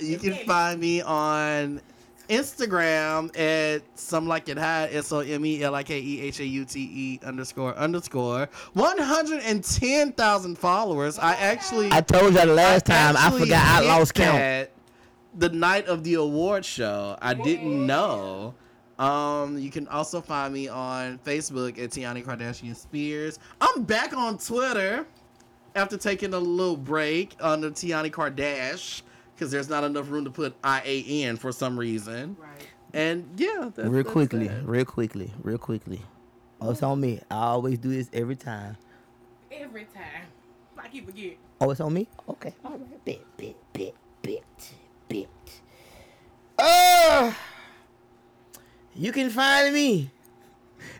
You can find me on Instagram at some like it high S O M E L I K E H A U T E underscore underscore one hundred and ten thousand followers. I actually I told y'all the last time. I actually forgot I lost count. The night of the award show, I didn't know. Um, you can also find me on Facebook at Tiani Kardashian Spears. I'm back on Twitter after taking a little break under Tiani Kardash because there's not enough room to put I A N for some reason. Right. And yeah, that's, Real that's quickly, that. real quickly, real quickly. Oh, it's on me. I always do this every time. Every time. I keep forget. Oh, it's on me? Okay. All right. Bit, bit, bit, bit, bit. Uh, you can find me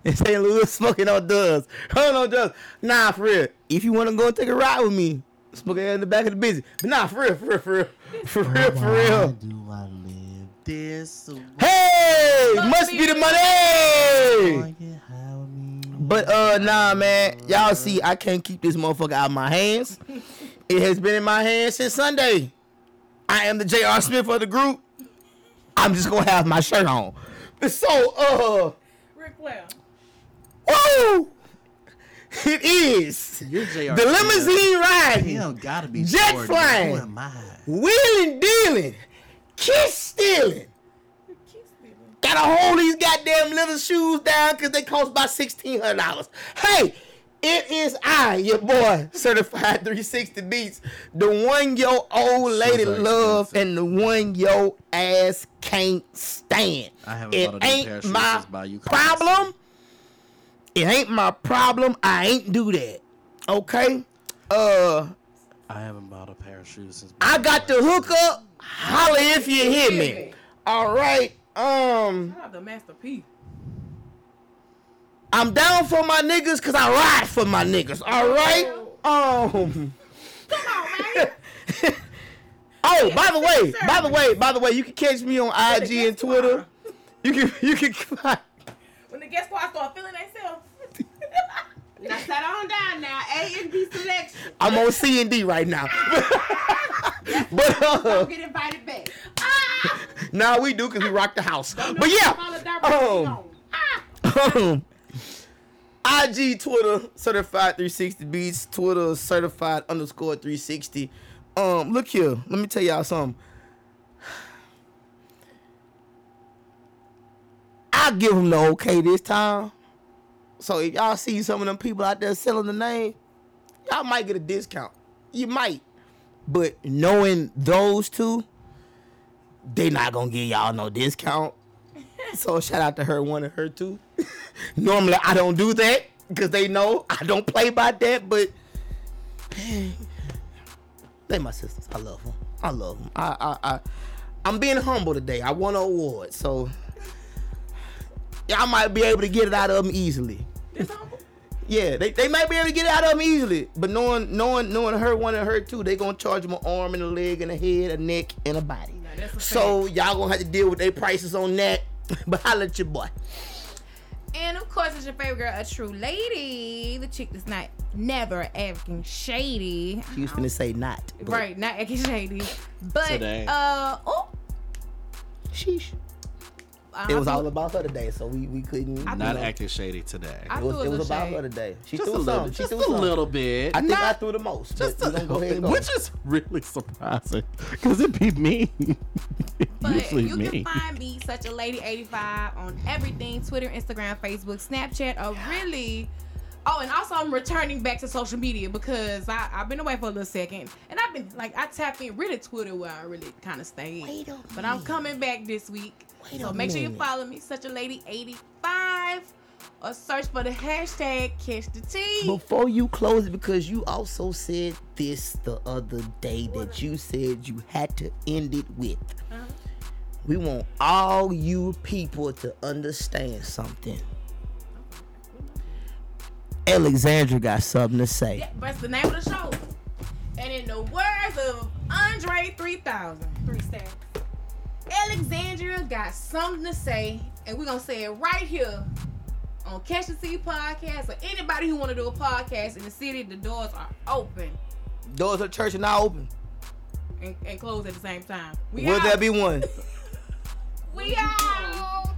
in St. Louis smoking on dubs. Hold on, dubs. Nah, for real. If you want to go and take a ride with me, smoking in the back of the busy. But nah, for real, for real, for real. For real, for real. do I live this way? Hey, Must must be be the the money. Yeah, how me- But uh nah man, y'all see I can't keep this motherfucker out of my hands. It has been in my hands since Sunday. I am the J.R. Smith of the group. I'm just gonna have my shirt on. So uh Ric Flair. whoa! It is You're J.R. the Smith. limousine You riding, don't gotta be Jet Jordan. flying. Who am I? Wheeling dealing, kiss stealing. Gotta hold these goddamn little shoes down because they cost about sixteen hundred dollars. Hey, it is I, your boy, certified 360 beats, the one your old lady very love and the one your ass can't stand. I haven't it bought a new pair of ain't my problem. It ain't my problem. I ain't do that. Okay. Uh, I haven't bought a pair of shoes since. I got the hookup. Holla if you hear me. All right. Um. Shout out to Master P. I'm down for my niggas because I ride for my niggas. All right. Um. Come on, man. Oh, by the way, by the way, by the way, you can catch me on IG and Twitter. You can you can When the guest squad start feeling themselves. Now sit on down now. A and B selection. I'm on C and D right now. but uh, Don't get invited back. now we do because we rock the house. But yeah. Um, um, IG, Twitter, certified 360 beats, Twitter, certified underscore 360. Um, look here, let me tell y'all something. I'll give them the okay this time. So if y'all see some of them people out there selling the name, y'all might get a discount. You might. But knowing those two, they not gonna give y'all no discount. So shout out to her one and her two. Normally I don't do that because they know I don't play by that, but they my sisters. I love them. I love them. I I I I'm being humble today. I won an award, so y'all might be able to get it out of them easily. This humble. Yeah, they, they might be able to get it out of them easily, but knowing knowing knowing her one and her two, they gonna charge them an arm and a leg and a head, a neck and a body. Now, that's a So y'all gonna have to deal with their prices on that. but holla at your boy. And of course, it's your favorite girl, a true lady. The chick that's not never acting shady. She was gonna say not. but Right, not acting shady. But Today. uh oh. Sheesh. I It was threw- all about her today, so we, we couldn't. I you Not know, acting shady today. I It was, a it was little about shade. her today. She just a threw little, some. She just threw a some. little bit. I think I threw the most. just but a we gonna go ahead go. which is really surprising because it'd be me. But Usually you me. can find me, such a lady 85, on everything Twitter, Instagram, Facebook, Snapchat, or really. Oh, and also I'm returning back to social media because I, I've been away for a little second. And I've been, like, I tapped in really Twitter where I really kind of stayed. Wait a But I'm coming back this week. Wait so a make sure you follow me, such a lady 85, or search for the hashtag catch the tea. Before you close it, because you also said this the other day that you said you had to end it with. Uh-huh. We want all you people to understand something. Alexandria got something to say. Yeah, that's the name of the show. And in the words of Andre 3000, three stacks, Alexandria got something to say, and we're gonna say it right here on Catch the Tea Podcast For anybody who wanna do a podcast in the city. The doors are open. Doors of the church are not open. And, and at the same time. We Will out. there be one? we out.